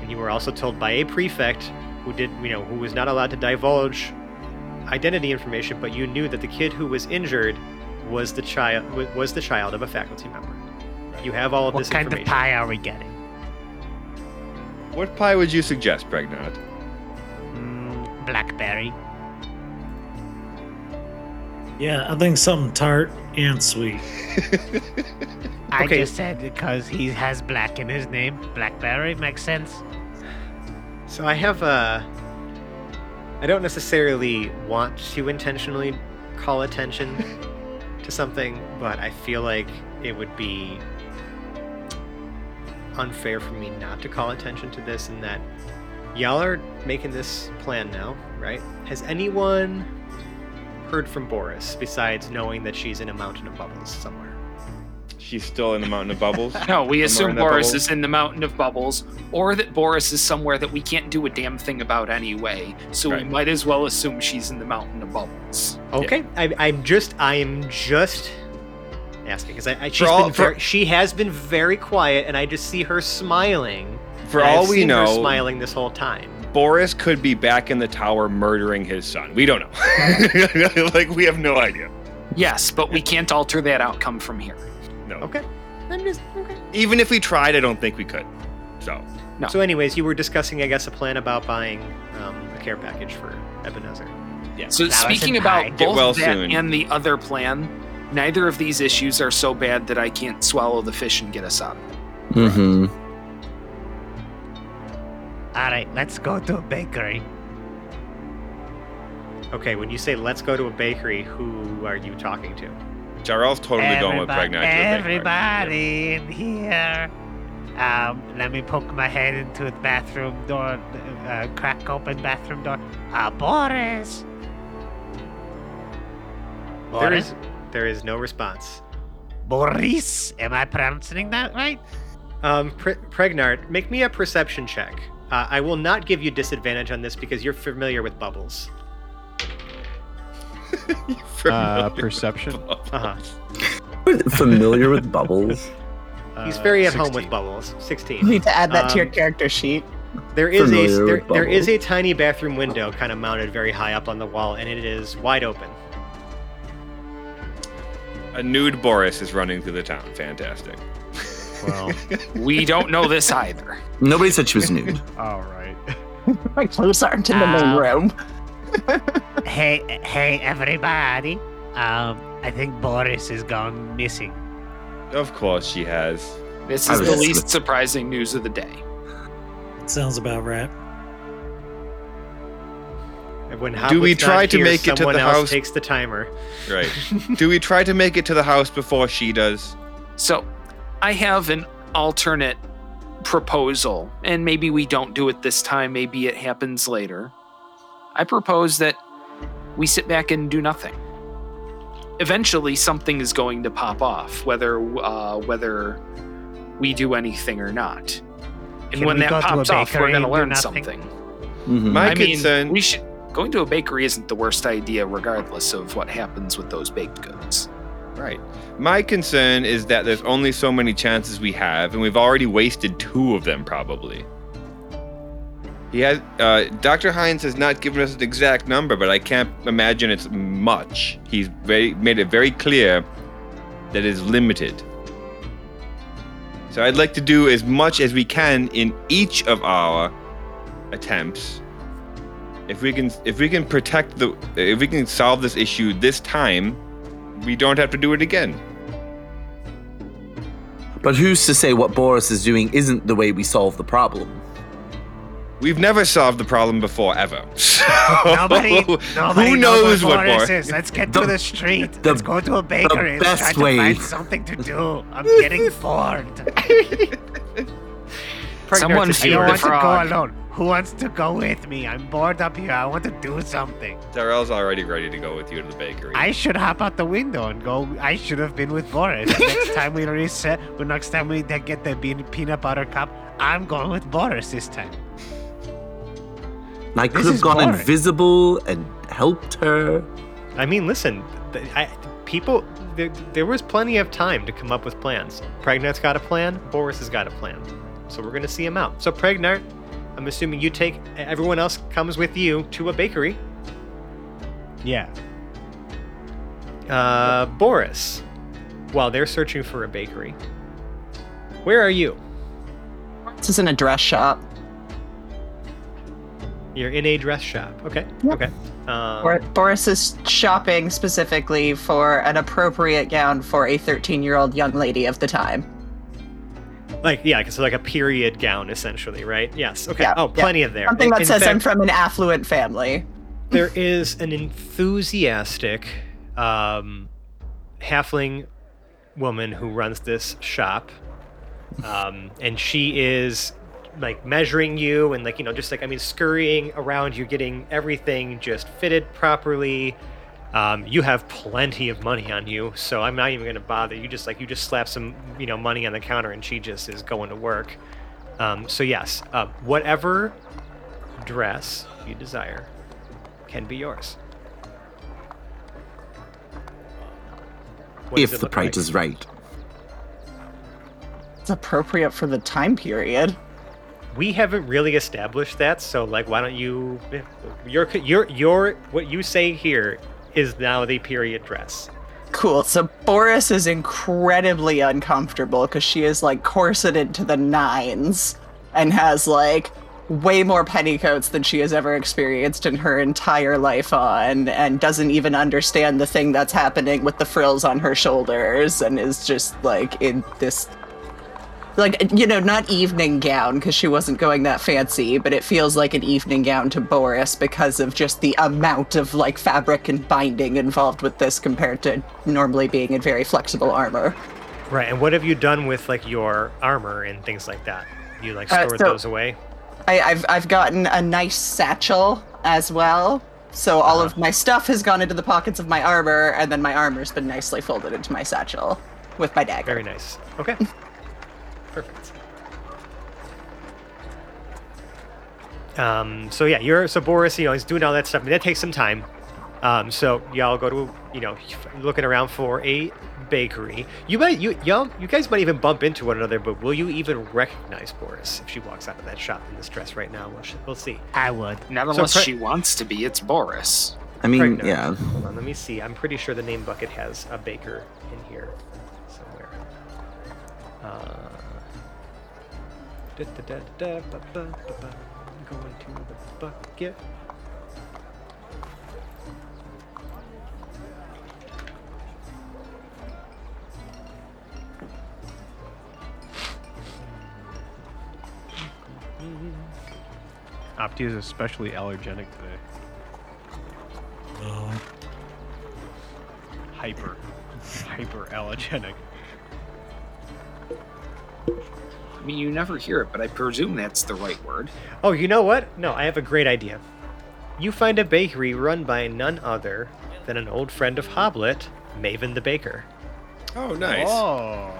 and you were also told by a prefect who did, you know, who was not allowed to divulge identity information, but you knew that the kid who was injured was the child was the child of a faculty member. You have all of what this What kind of information. pie are we getting? what pie would you suggest, Pregnart? Mm, blackberry. Yeah, I think something tart and sweet. I Okay. just said because he has black in his name. Blackberry makes sense. So I have a. I don't necessarily want to intentionally call attention to something, but I feel like it would be unfair for me not to call attention to this and that y'all are making this plan now, right? Has anyone heard from Boris besides knowing that she's in a mountain of bubbles somewhere? She's still in the mountain of bubbles. No, we assume Boris bubble? is in the mountain of bubbles, or that Boris is somewhere that we can't do a damn thing about anyway. So we might as well assume she's in the mountain of bubbles. Okay, I, I'm just I am just asking because I, I she's all- been for- very, she has been very quiet, and I just see her smiling. For and I've all we seen her know, smiling this whole time. Boris could be back in the tower murdering his son. We don't know. like we have no idea. Yes, but we can't alter that outcome from here. No. Okay, I'm just okay. Even if we tried, I don't think we could. So No. So, anyways, you were discussing, I guess, a plan about buying um, a care package for Ebenezer. Yeah. So Flowers speaking about Get both well that soon. and the other plan, neither of these issues are so bad that I can't swallow the fish and get us out. Mm-hmm. All right, let's go to a bakery. Okay, when you say let's go to a bakery, who are you talking to? Jarrell's totally going with Everybody- Pregnart. to the big party. Everybody in here. Um, let me poke my head into the bathroom door, uh, crack open bathroom door. Uh, Boris. There Boris? is there is no response. Boris? Am I pronouncing that right? Um, Pre- Pregnart, make me a perception check. Uh, I will not give you disadvantage on this because you're familiar with bubbles. Uh, perception. Uh-huh. Familiar with bubbles? He's Uh, very at home with bubbles. You 16. need to add that to your Um, character sheet. There is a there, there is a tiny bathroom window kind of mounted very high up on the wall, and it is wide open. A nude Boris is running through the town. Fantastic. Well, We don't know this either. Nobody said she was nude. all right. My clothes aren't in the main room. Hey, hey, everybody. Um, I think Boris is gone missing. Of course she has. This is the least surprising news of the day. It sounds about right. When Do we try to here, make it to someone the else house? Takes the timer. Right. Do we try to make it to the house before she does? So, I have an alternate proposal, and maybe we don't do it this time, maybe it happens later. I propose that we sit back and do nothing. Eventually, something is going to pop off, whether uh, whether we do anything or not. And Can when that go to a pops off, we're going to learn nothing? something. Mhm. My I mean, concern. we should going to a bakery isn't the worst idea, regardless of what happens with those baked goods. Right. My concern is that there's only so many chances we have, and we've already wasted two of them probably. He has. Uh, Dr. Hines has not given us an exact number, but I can't imagine it's much. He's very made it very clear that it's limited. So I'd like to do as much as we can in each of our attempts. If we can, if we can protect the, if we can solve this issue this time, we don't have to do it again. But who's to say what Boris is doing isn't the way we solve the problem? We've never solved the problem before, ever. So, Nobody, nobody who knows, knows what what Boris more? is. Let's get The- to the street. the- Let's go to a bakery. Let's try best to way- find something to do. I'm getting bored. Someone Pregnart's feed the want to go alone. Who wants to go with me? I'm bored up here. I want to do something. Jarrell's already ready to go with you to the bakery. I should hop out the window and go. I should have been with Boris. next time we reset, well, next time we get the peanut butter cup, I'm going with Boris this time. I This could have gone boring. invisible and helped her. I mean, listen, I, people. There, there was plenty of time to come up with plans. Pregnart's got a plan. Boris has got a plan. So we're gonna see him out. So Pregnart, I'm assuming you take. Everyone else comes with you to a bakery. Yeah. Uh, Boris, while they're searching for a bakery, where are you? This is in a dress shop. You're in a dress shop. Okay. Yep. Okay. Um, Bor- Boris is shopping specifically for an appropriate gown for a 13 year old young lady of the time. like yeah, so like a period gown essentially, right? Yes. Okay. Yeah, oh, yeah. plenty of there. Something In- that in says I'm from an affluent family. there is an enthusiastic um, halfling woman who runs this shop, um, and she is like measuring you and like you know just like I mean scurrying around you, getting everything just fitted properly. Um, you have plenty of money on you, so I'm not even going to bother. You just like you just slap some you know money on the counter, and she just is going to work. Um, so yes, uh, whatever dress you desire can be yours. What if the price like? is right. It's appropriate for the time period. We haven't really established that so like why don't you your your your what you say here is now the period dress Cool. So Boris is incredibly uncomfortable because she is like corseted to the nines and has like way more petticoats than she has ever experienced in her entire life on and doesn't even understand the thing that's happening with the frills on her shoulders and is just like in this like you know not evening gown because she wasn't going that fancy but it feels like an evening gown to boris because of just the amount of like fabric and binding involved with this compared to normally being in very flexible armor. Right and what have you done with like your armor and things like that? You like Uh, stored so- those away? I, I've I've gotten a nice satchel as well. So all of my stuff has gone into the pockets of my armor, and then my armor's been nicely folded into my satchel with my dagger. very nice. Okay perfect um so yeah you're so boris you know he's doing all that stuff and that takes some time um so y'all go to you know looking around for a bakery you might you y'all you guys might even bump into one another but will you even recognize boris if she walks out of that shop in this dress right now we'll, sh- we'll see I would. Not So unless pre- she wants to be. It's Boris. I mean, Pregnart. yeah. Hold on, let me see. I'm pretty sure the name bucket has a baker in here somewhere. Uh, da, da, da, da, ba, ba, ba, ba. Going to the bucket. Opti is especially allergenic today. Oh, Hyper. Hyper allergenic. I mean, you never hear it, but I presume that's the right word. Oh, you know what? No, I have a great idea. You find a bakery run by none other than an old friend of Hoblet, Maven the Baker. Oh, nice. Oh.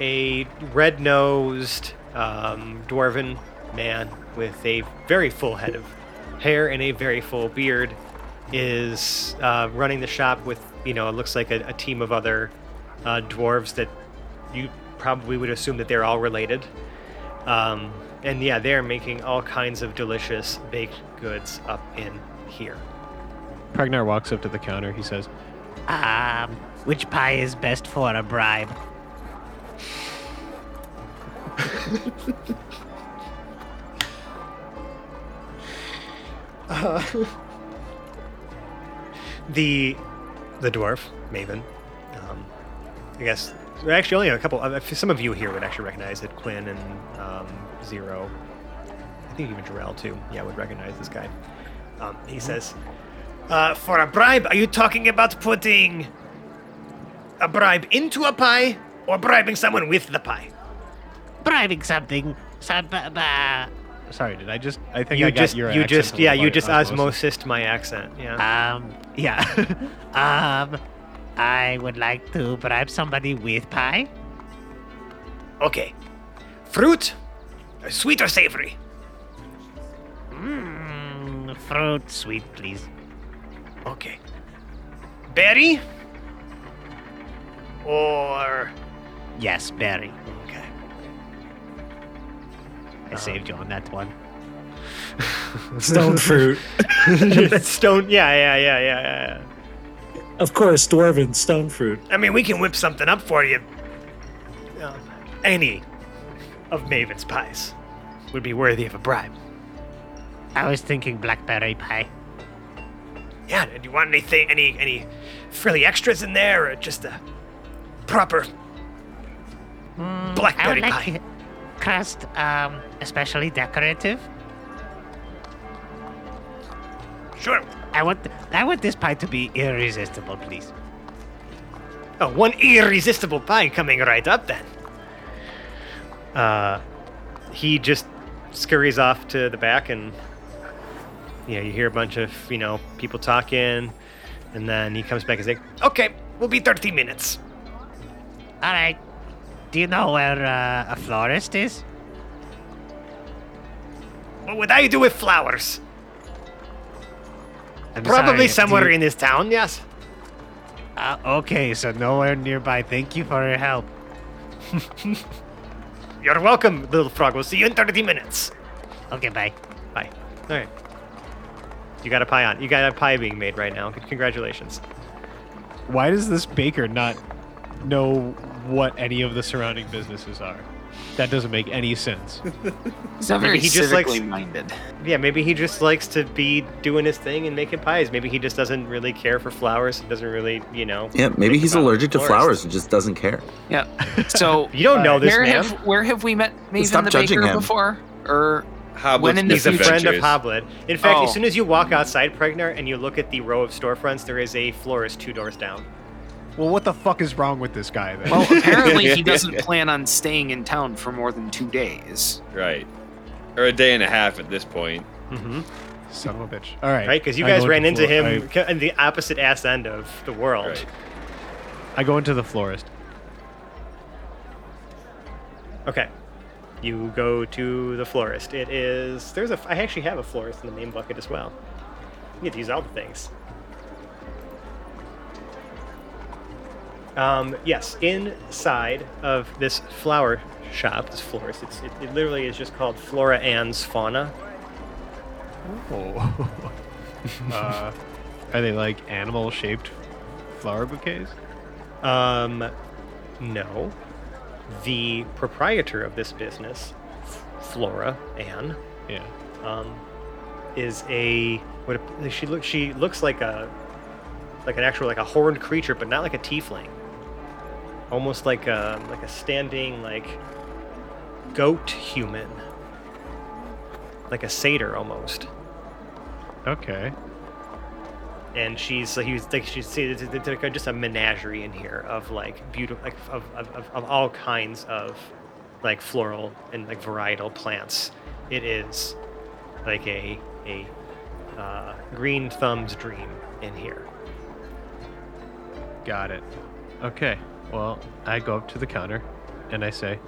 a red-nosed um, dwarven man with a very full head of hair and a very full beard is uh, running the shop with you know it looks like a, a team of other uh, dwarves that you probably would assume that they're all related um, and yeah they're making all kinds of delicious baked goods up in here Pregnart walks up to the counter. He says, Um, which pie is best for a bribe? uh, the the dwarf Maven. Um, I guess there actually only a couple. Uh, some of you here would actually recognize it. Quinn and um, Zero. I think even Jarrell too. Yeah, would recognize this guy. Um, he says, uh, "For a bribe, are you talking about putting a bribe into a pie or bribing someone with the pie?" Bribing something. Some, uh, uh, "Sorry, did I just? I think you I got just, your you accent just, from yeah, you just osmosis. osmosised my accent. Yeah. um, yeah. um, I would like to bribe somebody with pie. Okay. Fruit, sweet or savory? Mmm, fruit, sweet, please. Okay. Berry? Or. Yes, berry. Okay. I saved you on that one. stone fruit. Stone. Yeah, yeah, yeah, yeah, yeah. Of course, dwarven stone fruit. I mean, we can whip something up for you. Um, any of Maven's pies would be worthy of a bribe. I was thinking blackberry pie. Yeah, do you want anything, any, any frilly extras in there, or just a proper Mm, I Blackberry would like pie. crust, um, especially decorative. Sure. I want I want this pie to be irresistible, please. Oh, one irresistible pie coming right up then. Uh, he just scurries off to the back and you know, you hear a bunch of you know people talking, and then he comes back and says, "Okay, we'll be 30 minutes." All right. Do you know where uh, a florist is? What would I do with flowers? I'm Probably sorry, somewhere you- in this town. Yes. Uh, okay, so nowhere nearby. Thank you for your help. You're welcome, little frog. We'll see you in 30 minutes. Okay, bye. Bye. All right. You got a pie on. You got a pie being made right now. Congratulations. Why does this baker not know what any of the surrounding businesses are? That doesn't make any sense. He's not Maybe very he just likes- minded. Yeah, maybe he just likes to be doing his thing and making pies. Maybe he just doesn't really care for flowers. Doesn't really, you know. Yeah, maybe think he's about allergic to florists. flowers and just doesn't care. Yeah. So You don't know uh, this where man. have where have we met Maven Stop the judging Baker him. before? Or Hoblet's When in the He's a friend of Misadventures. Hoblet. In fact, Oh. as soon as you walk outside Pregnart and you look at the row of storefronts, there is a florist two doors down. Well, what the fuck is wrong with this guy then? well, apparently he doesn't plan on staying in town for more than two days. Right. Or a day and a half at this point. Mm-hmm. Son of a bitch. All right. Right? Because you I guys go ran into flo- him ca- in the opposite ass end of the world. Right. I, I go into the florist. Okay. You go to the florist. It is there's a I actually have a florist in the name bucket as well. You get to use all the things. Um, yes, inside of this flower shop, this florist, it's, it, it literally is just called Flora Ann's Fauna. Oh. uh, are they like animal-shaped flower bouquets? Um, no. The proprietor of this business, Flora Ann, Yeah. um, is a what a- she looks she looks like a like an actual like a horned creature, but not like a tiefling. Almost like a like a standing like goat human, like a satyr almost. Okay. And she's like he was like she's see, it's- it's like just a menagerie in here of like beautiful like of, of, of, of all kinds of like floral and like varietal plants. It is like a a uh, green thumb's dream in here. Got it. Okay. Well, I go up to the counter and I say,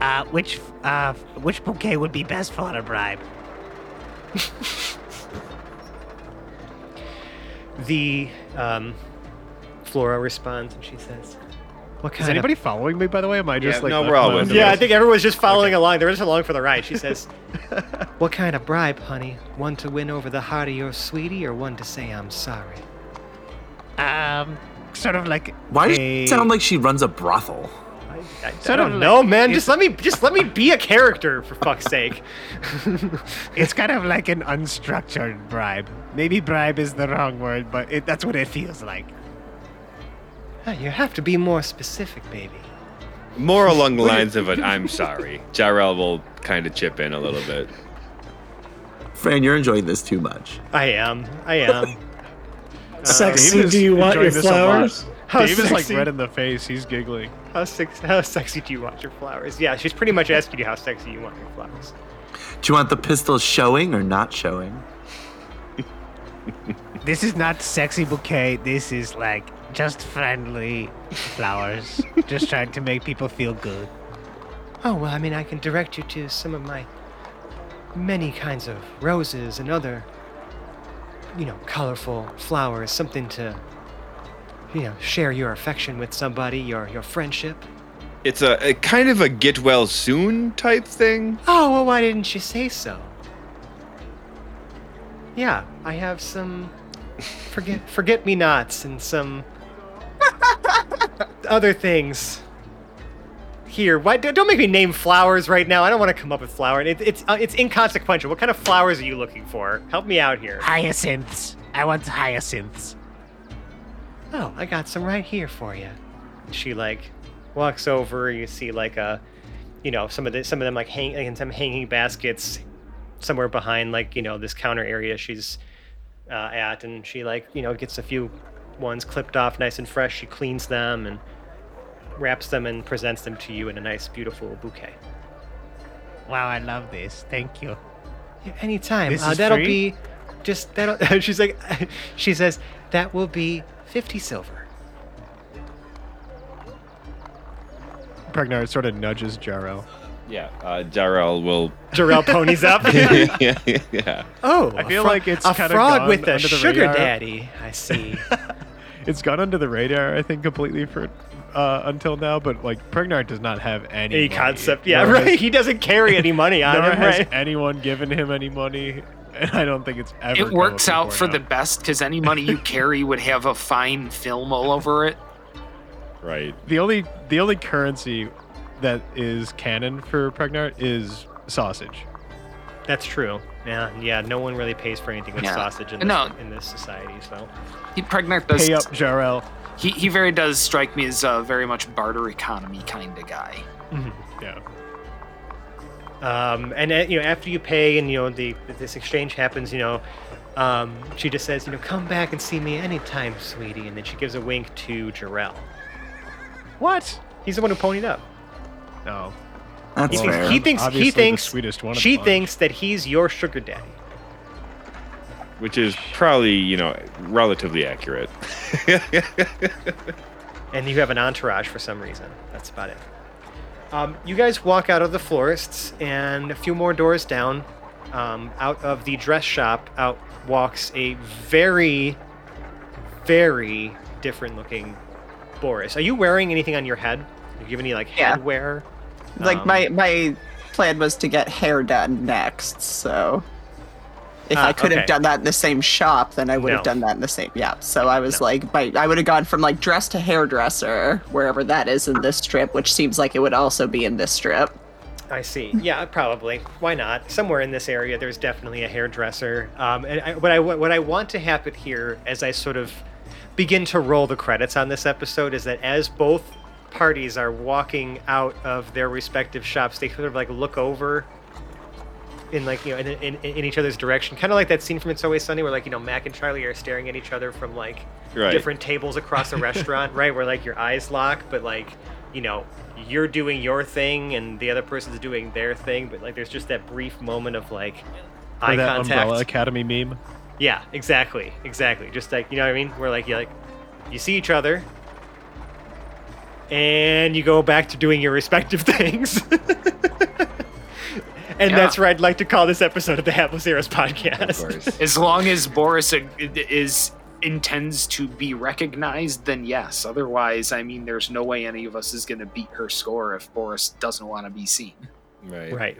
Uh, which uh, which bouquet would be best for a bribe? The um, Flora responds and she says, "What kind "Is anybody following me? By the way, am I just Yeah, like no, left we're all my with own of?" Yeah, I think everyone's just following along. They're just along for the ride. She says, "What kind of bribe, honey? One to win over the heart of your sweetie, or one to say I'm sorry?" Um, sort of like Why does a, it sound like she runs a brothel? I, I, I Sort of don't like- know, man. Just let me, just let me be a character for fuck's sake. It's kind of like an unstructured bribe. Maybe bribe is the wrong word, but it, that's what it feels like. Ah, you have to be more specific, baby. More along the lines of an I'm sorry. Jarrell will kind of chip in a little bit. Fran, you're enjoying this too much. I am. I am. Uh, sexy, Dave do you want your enjoying this a lot. flowers? How Dave is like red in the face. He's giggling. How, sex, how sexy do you want your flowers? Yeah, she's pretty much asking you how sexy you want your flowers. Do you want the pistils showing or not showing? This is not sexy bouquet. This is like just friendly flowers. just trying to make people feel good. Oh, well, I mean, I can direct you to some of my many kinds of roses and other, you know, colorful flowers. Something to, you know, share your affection with somebody, your, your friendship. It's a, a kind of a get well soon type thing. Oh, well, why didn't you say so? Yeah, I have some forget forget me nots and some other things. Here, why don't make me name flowers right now? I don't want to come up with flower. It, it's uh, it's inconsequential. What kind of flowers are you looking for? Help me out here. Hyacinths. I want hyacinths. Oh, I got some right here for you. She like walks over. You see like a, you know, some of the some of them like hang in some hanging baskets, somewhere behind like you know this counter area she's uh, at, and she like you know gets a few ones clipped off nice and fresh. She cleans them and wraps them and presents them to you in a nice beautiful bouquet. Wow, I love this. Thank you. Yeah, anytime. This uh, is that'll free? be just that'll. She's like, she says that will be fifty silver. Pregnart sort of nudges Jarrell. Yeah, uh, Jarrell will. Jarrell ponies up. yeah, yeah. Oh, I feel fro- like it's a kinda frog gone with a under the sugar radar. daddy. I see. It's gone under the radar, I think, completely for uh, until now. But like Pregnart does not have any Any money, concept? Yeah, nor right. has- He doesn't carry any money on nor him, has right? anyone given him any money, and I don't think it's ever. It works out for now. the best because any money you carry would have a fine film all over it. Right. the only the only currency that is canon for Pregnart is sausage. That's true. Yeah, yeah. No one really pays for anything with Yeah. sausage in this, No. in this society. So He Pregnart does. Pay up, Jarrell. He he very does strike me as a very much barter economy kind of guy. Yeah. Um, and uh, you know, after you pay and you know the this exchange happens, you know, um, she just says, you know, come back and see me anytime, sweetie. And then she gives a wink to Jarrell. What? He's the one who ponied up. No. That's He thinks, fair. he thinks Obviously he the thinks sweetest one she thinks that he's your sugar daddy. Which is probably, you know, relatively accurate. and you have an entourage for some reason. That's about it. Um, you guys walk out of the florists, and a few more doors down, um, out of the dress shop, out walks a very, very different looking Boris. Are you wearing anything on your head? Do you have any like Yeah. headwear? Like Um, my my plan was to get hair done next, so if Ah, I could okay. have done that in the same shop, then I would No. have done that in the same. Yeah. So I was No. like, my, I would have gone from like dress to hairdresser, wherever that is in this strip, which seems like it would also be in this strip. I see. Yeah, probably. Why not? Somewhere in this area, there's definitely a hairdresser. Um, and I, what I what I want to happen here, as I sort of begin to roll the credits on this episode, is that as both parties are walking out of their respective shops, they sort of like look over in like you know in, in, in each other's direction, kind of like that scene from It's Always Sunny, where like you know Mac and Charlie are staring at each other from like Right. different tables across a restaurant, right? Where like your eyes lock, but like you know you're doing your thing and the other person's doing their thing, but like there's just that brief moment of like Or eye that contact. Umbrella Academy meme. Yeah, exactly, exactly. Just like you know what I mean? Where like you like you see each other, and you go back to doing your respective things. And Yeah. that's where I'd like to call this episode of the Hapless Heroes podcast. Of course. As long as Boris is intends to be recognized, then yes. Otherwise, I mean, there's no way any of us is going to beat her score if Boris doesn't want to be seen. Right. Right.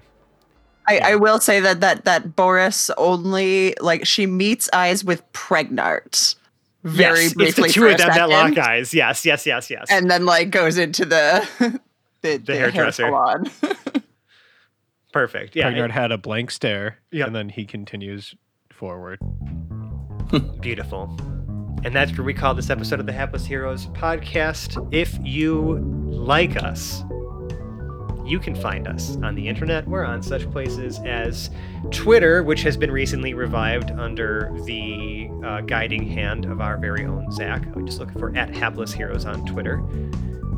I, I will say that that that Boris only like she meets eyes with Pregnart very yes, briefly it's the two for of a them that lock eyes. Yes, yes, yes, yes. and then like goes into the the, the, hair hairdresser. salon. Perfect. Yeah. Pregnart had a blank stare, Yep. and then he continues forward. Beautiful. And that's where we call this episode of the Hapless Heroes podcast. If you like us, you can find us on the internet. We're on such places as Twitter, which has been recently revived under the uh, guiding hand of our very own Zach. I'm just looking for at Hapless Heroes on Twitter.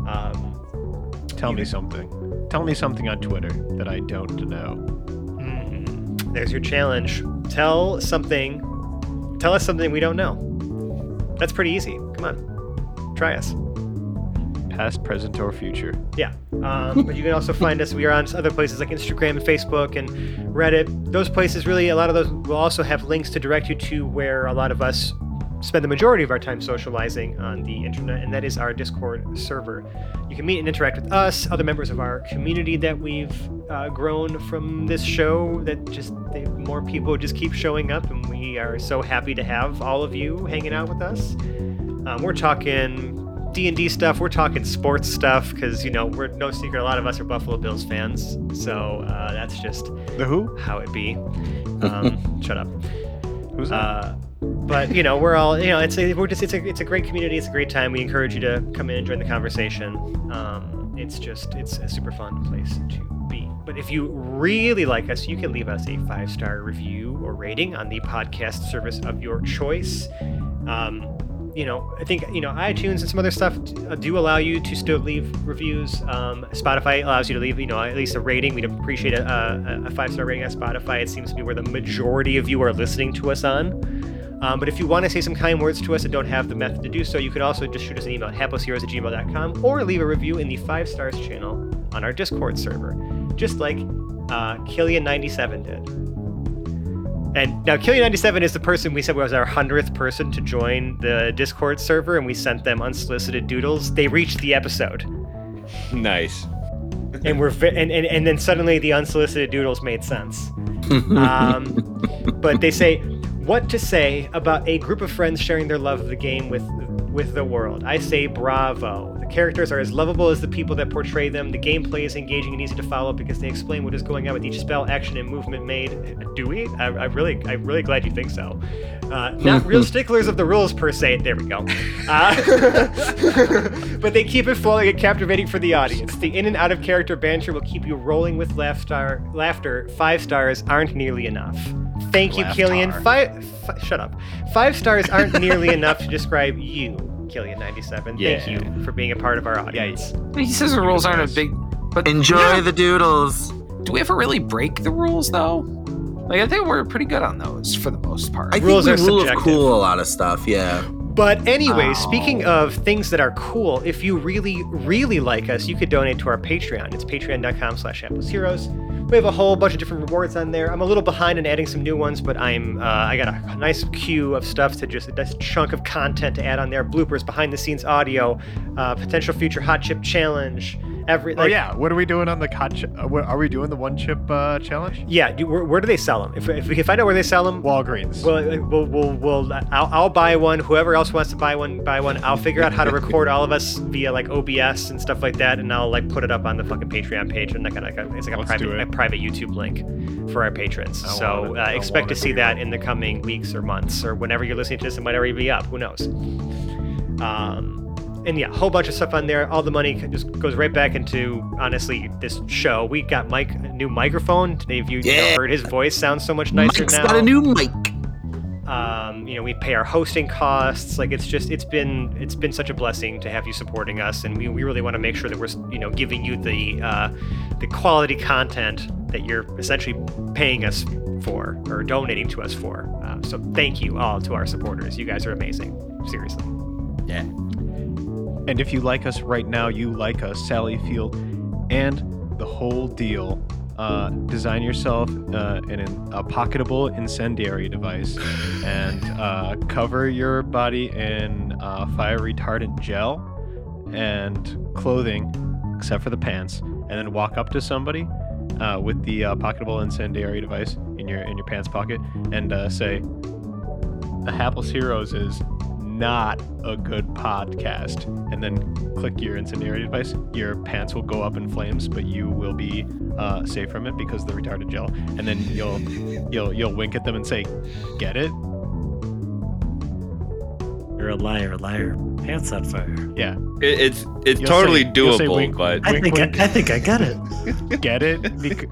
Um, Tell me can- something. Tell me something on Twitter that I don't know. mm, there's your challenge. Tell something. Tell us something we don't know. That's pretty easy. Come on, try us. Past, present, or future. Yeah. Um, but you can also find us. We are on other places like Instagram and Facebook and Reddit. Those places, really, a lot of those will also have links to direct you to where a lot of us spend the majority of our time socializing on the internet, and that is our Discord server. You can meet and interact with us, other members of our community that we've uh, grown from this show. That just they, more people just keep showing up, and we are so happy to have all of you hanging out with us. Um, we're talking D&D stuff. We're talking sports stuff because, you know, we're no secret a lot of us are Buffalo Bills fans. So uh, that's just The who? how it be. Um, shut up. Who's that? Uh, but you know, we're all you know. It's a we're just it's a it's a great community. It's a great time. We encourage you to come in and join the conversation. Um, it's just it's a super fun place to be. But if you really like us, you can leave us a five star review or rating on the podcast service of your choice. Um, you know, I think you know iTunes and some other stuff uh, do allow you to still leave reviews. Um, Spotify allows you to leave, you know, at least a rating. We'd appreciate a, a, a five star rating on Spotify. It seems to be where the majority of you are listening to us on. Um, but if you want to say some kind words to us and don't have the method to do so, you can also just shoot us an email at haplessheroes at gmail.com or leave a review in the five stars channel on our Discord server, just like uh, Killian97 did. And now Killian97 is the person we said was our 100th person to join the Discord server, and we sent them unsolicited doodles. They reached the episode. Nice. and we're vi- and, and and then suddenly the unsolicited doodles made sense. Um, but they say what to say about a group of friends sharing their love of the game with with the world. I say bravo. The characters are as lovable as the people that portray them. The gameplay is engaging and easy to follow because they explain what is going on with each spell, action, and movement made. Do we? I, I really, I'm really glad you think so. Uh, not real sticklers of the rules per se. There we go. Uh, but they keep it flowing and captivating for the audience. The in and out of character banter will keep you rolling with laughter. Laughter. Five stars aren't nearly enough. Thank you, Killian. tar. Five, fi- shut up. Five stars aren't nearly enough to describe you, Killian97. Thank you for being a part of our audience. Yeah, He says the rules aren't a big. But Enjoy Yeah. the doodles. Do we ever really break the rules though? Like I think we're pretty good on those for the most part. I Rules think are we rule of cool a lot of stuff. Yeah. But anyway, Oh. speaking of things that are cool, if you really, really like us, you could donate to our Patreon. It's patreon.com slash heroes. We have a whole bunch of different rewards on there. I'm a little behind in adding some new ones, but I'm uh, I got a nice queue of stuff to just a nice chunk of content to add on there. Bloopers, behind the scenes audio, uh, potential future hot chip challenge. Every Oh yeah, what are we doing on the hot? Ch- uh, are we doing the one chip uh, challenge? yeah. Do, where, where do they sell them? If, if we can find out where they sell them, Walgreens. Well, we'll, we'll, we'll I'll, I'll buy one. Whoever else wants to buy one, buy one. I'll figure out how to record all of us via like OBS and stuff like that, and I'll like put it up on the fucking Patreon page and like, like it's like a Let's private, a private YouTube link for our patrons. So uh, expect to see that in the coming weeks or months or whenever you're listening to this. It might already be up. Who knows? Um, and yeah, a whole bunch of stuff on there. All the money just goes right back into honestly this show. We got Mike a new microphone. If you Yeah. heard his voice sounds so much nicer Mike's now got a new mic. um, you know we pay our hosting costs like it's just it's been it's been such a blessing to have you supporting us and we, we really want to make sure that we're you know giving you the uh, the quality content that you're essentially paying us for or donating to us for uh, so thank you all to our supporters you guys are amazing seriously And if you like us right now, you like us, Sally Field, and the whole deal. Uh, design yourself uh, in an, a pocketable incendiary device and uh, cover your body in uh, fire retardant gel and clothing, except for the pants, and then walk up to somebody uh, with the uh, pocketable incendiary device in your in your pants pocket and uh, say, "The Hapless Heroes is not a good podcast and then click your incendiary device your pants will go up in flames but you will be uh, safe from it because of the retarded gel and then you'll you'll you'll wink at them and say get it You're a liar, liar. Pants on fire. yeah It, it's it's You'll totally say- you'll say doable, wink. but I Wink, think wink. I, I think I got it. get it Bec-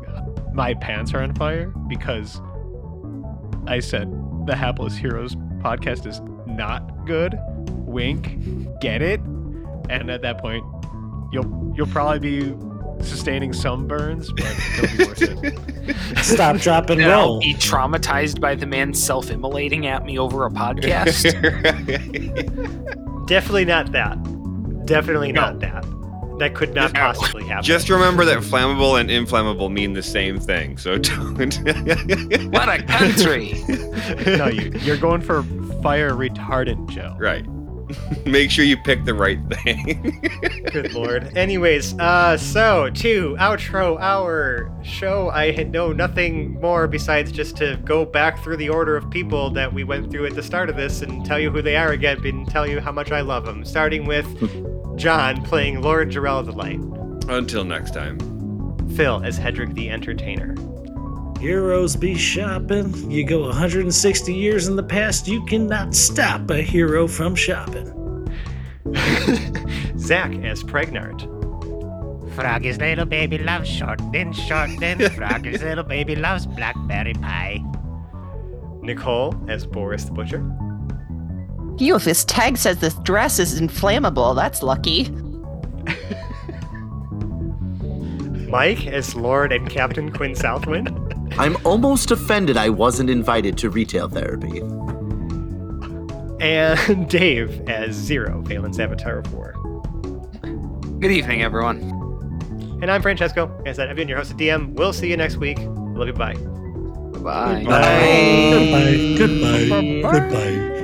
my pants are on fire because i said the hapless heroes podcast is not good wink get it and at that point you'll you'll probably be sustaining some burns but it'll be worth it Stop, drop, and And I'll be traumatized by the man self-immolating at me over a podcast. definitely not that definitely No. not that that could not possibly happen Just remember that flammable and inflammable mean the same thing. So don't. what a country! no you, you're going for fire retardant gel right. Make sure you pick the right thing. Good lord. Anyways, uh, so to outro our show, I had know nothing more besides just to go back through the order of people that we went through at the start of this and tell you who they are again and tell you how much I love them. Starting with John playing Lord Jarrell of the Light, Until next time. Phil as Hedrick the Entertainer, Heroes be shopping. You go 160 years in the past, you cannot stop a hero from shopping. Zach as Pregnart, Froggy's little baby loves shortening, shortening. Froggy's little baby loves blackberry pie. Nicole as Boris the Butcher, You, if this tag says this dress is inflammable, that's lucky. Mike as Lord and Captain Quinn Southwind. I'm almost offended I wasn't invited to retail therapy. And Dave as Zero, Valen's Avatar of War. Good evening, everyone. And I'm Francesco. As I said, I've been your host at DM. We'll see you next week. Love you. Bye. Bye. Goodbye. Goodbye. Goodbye. Goodbye.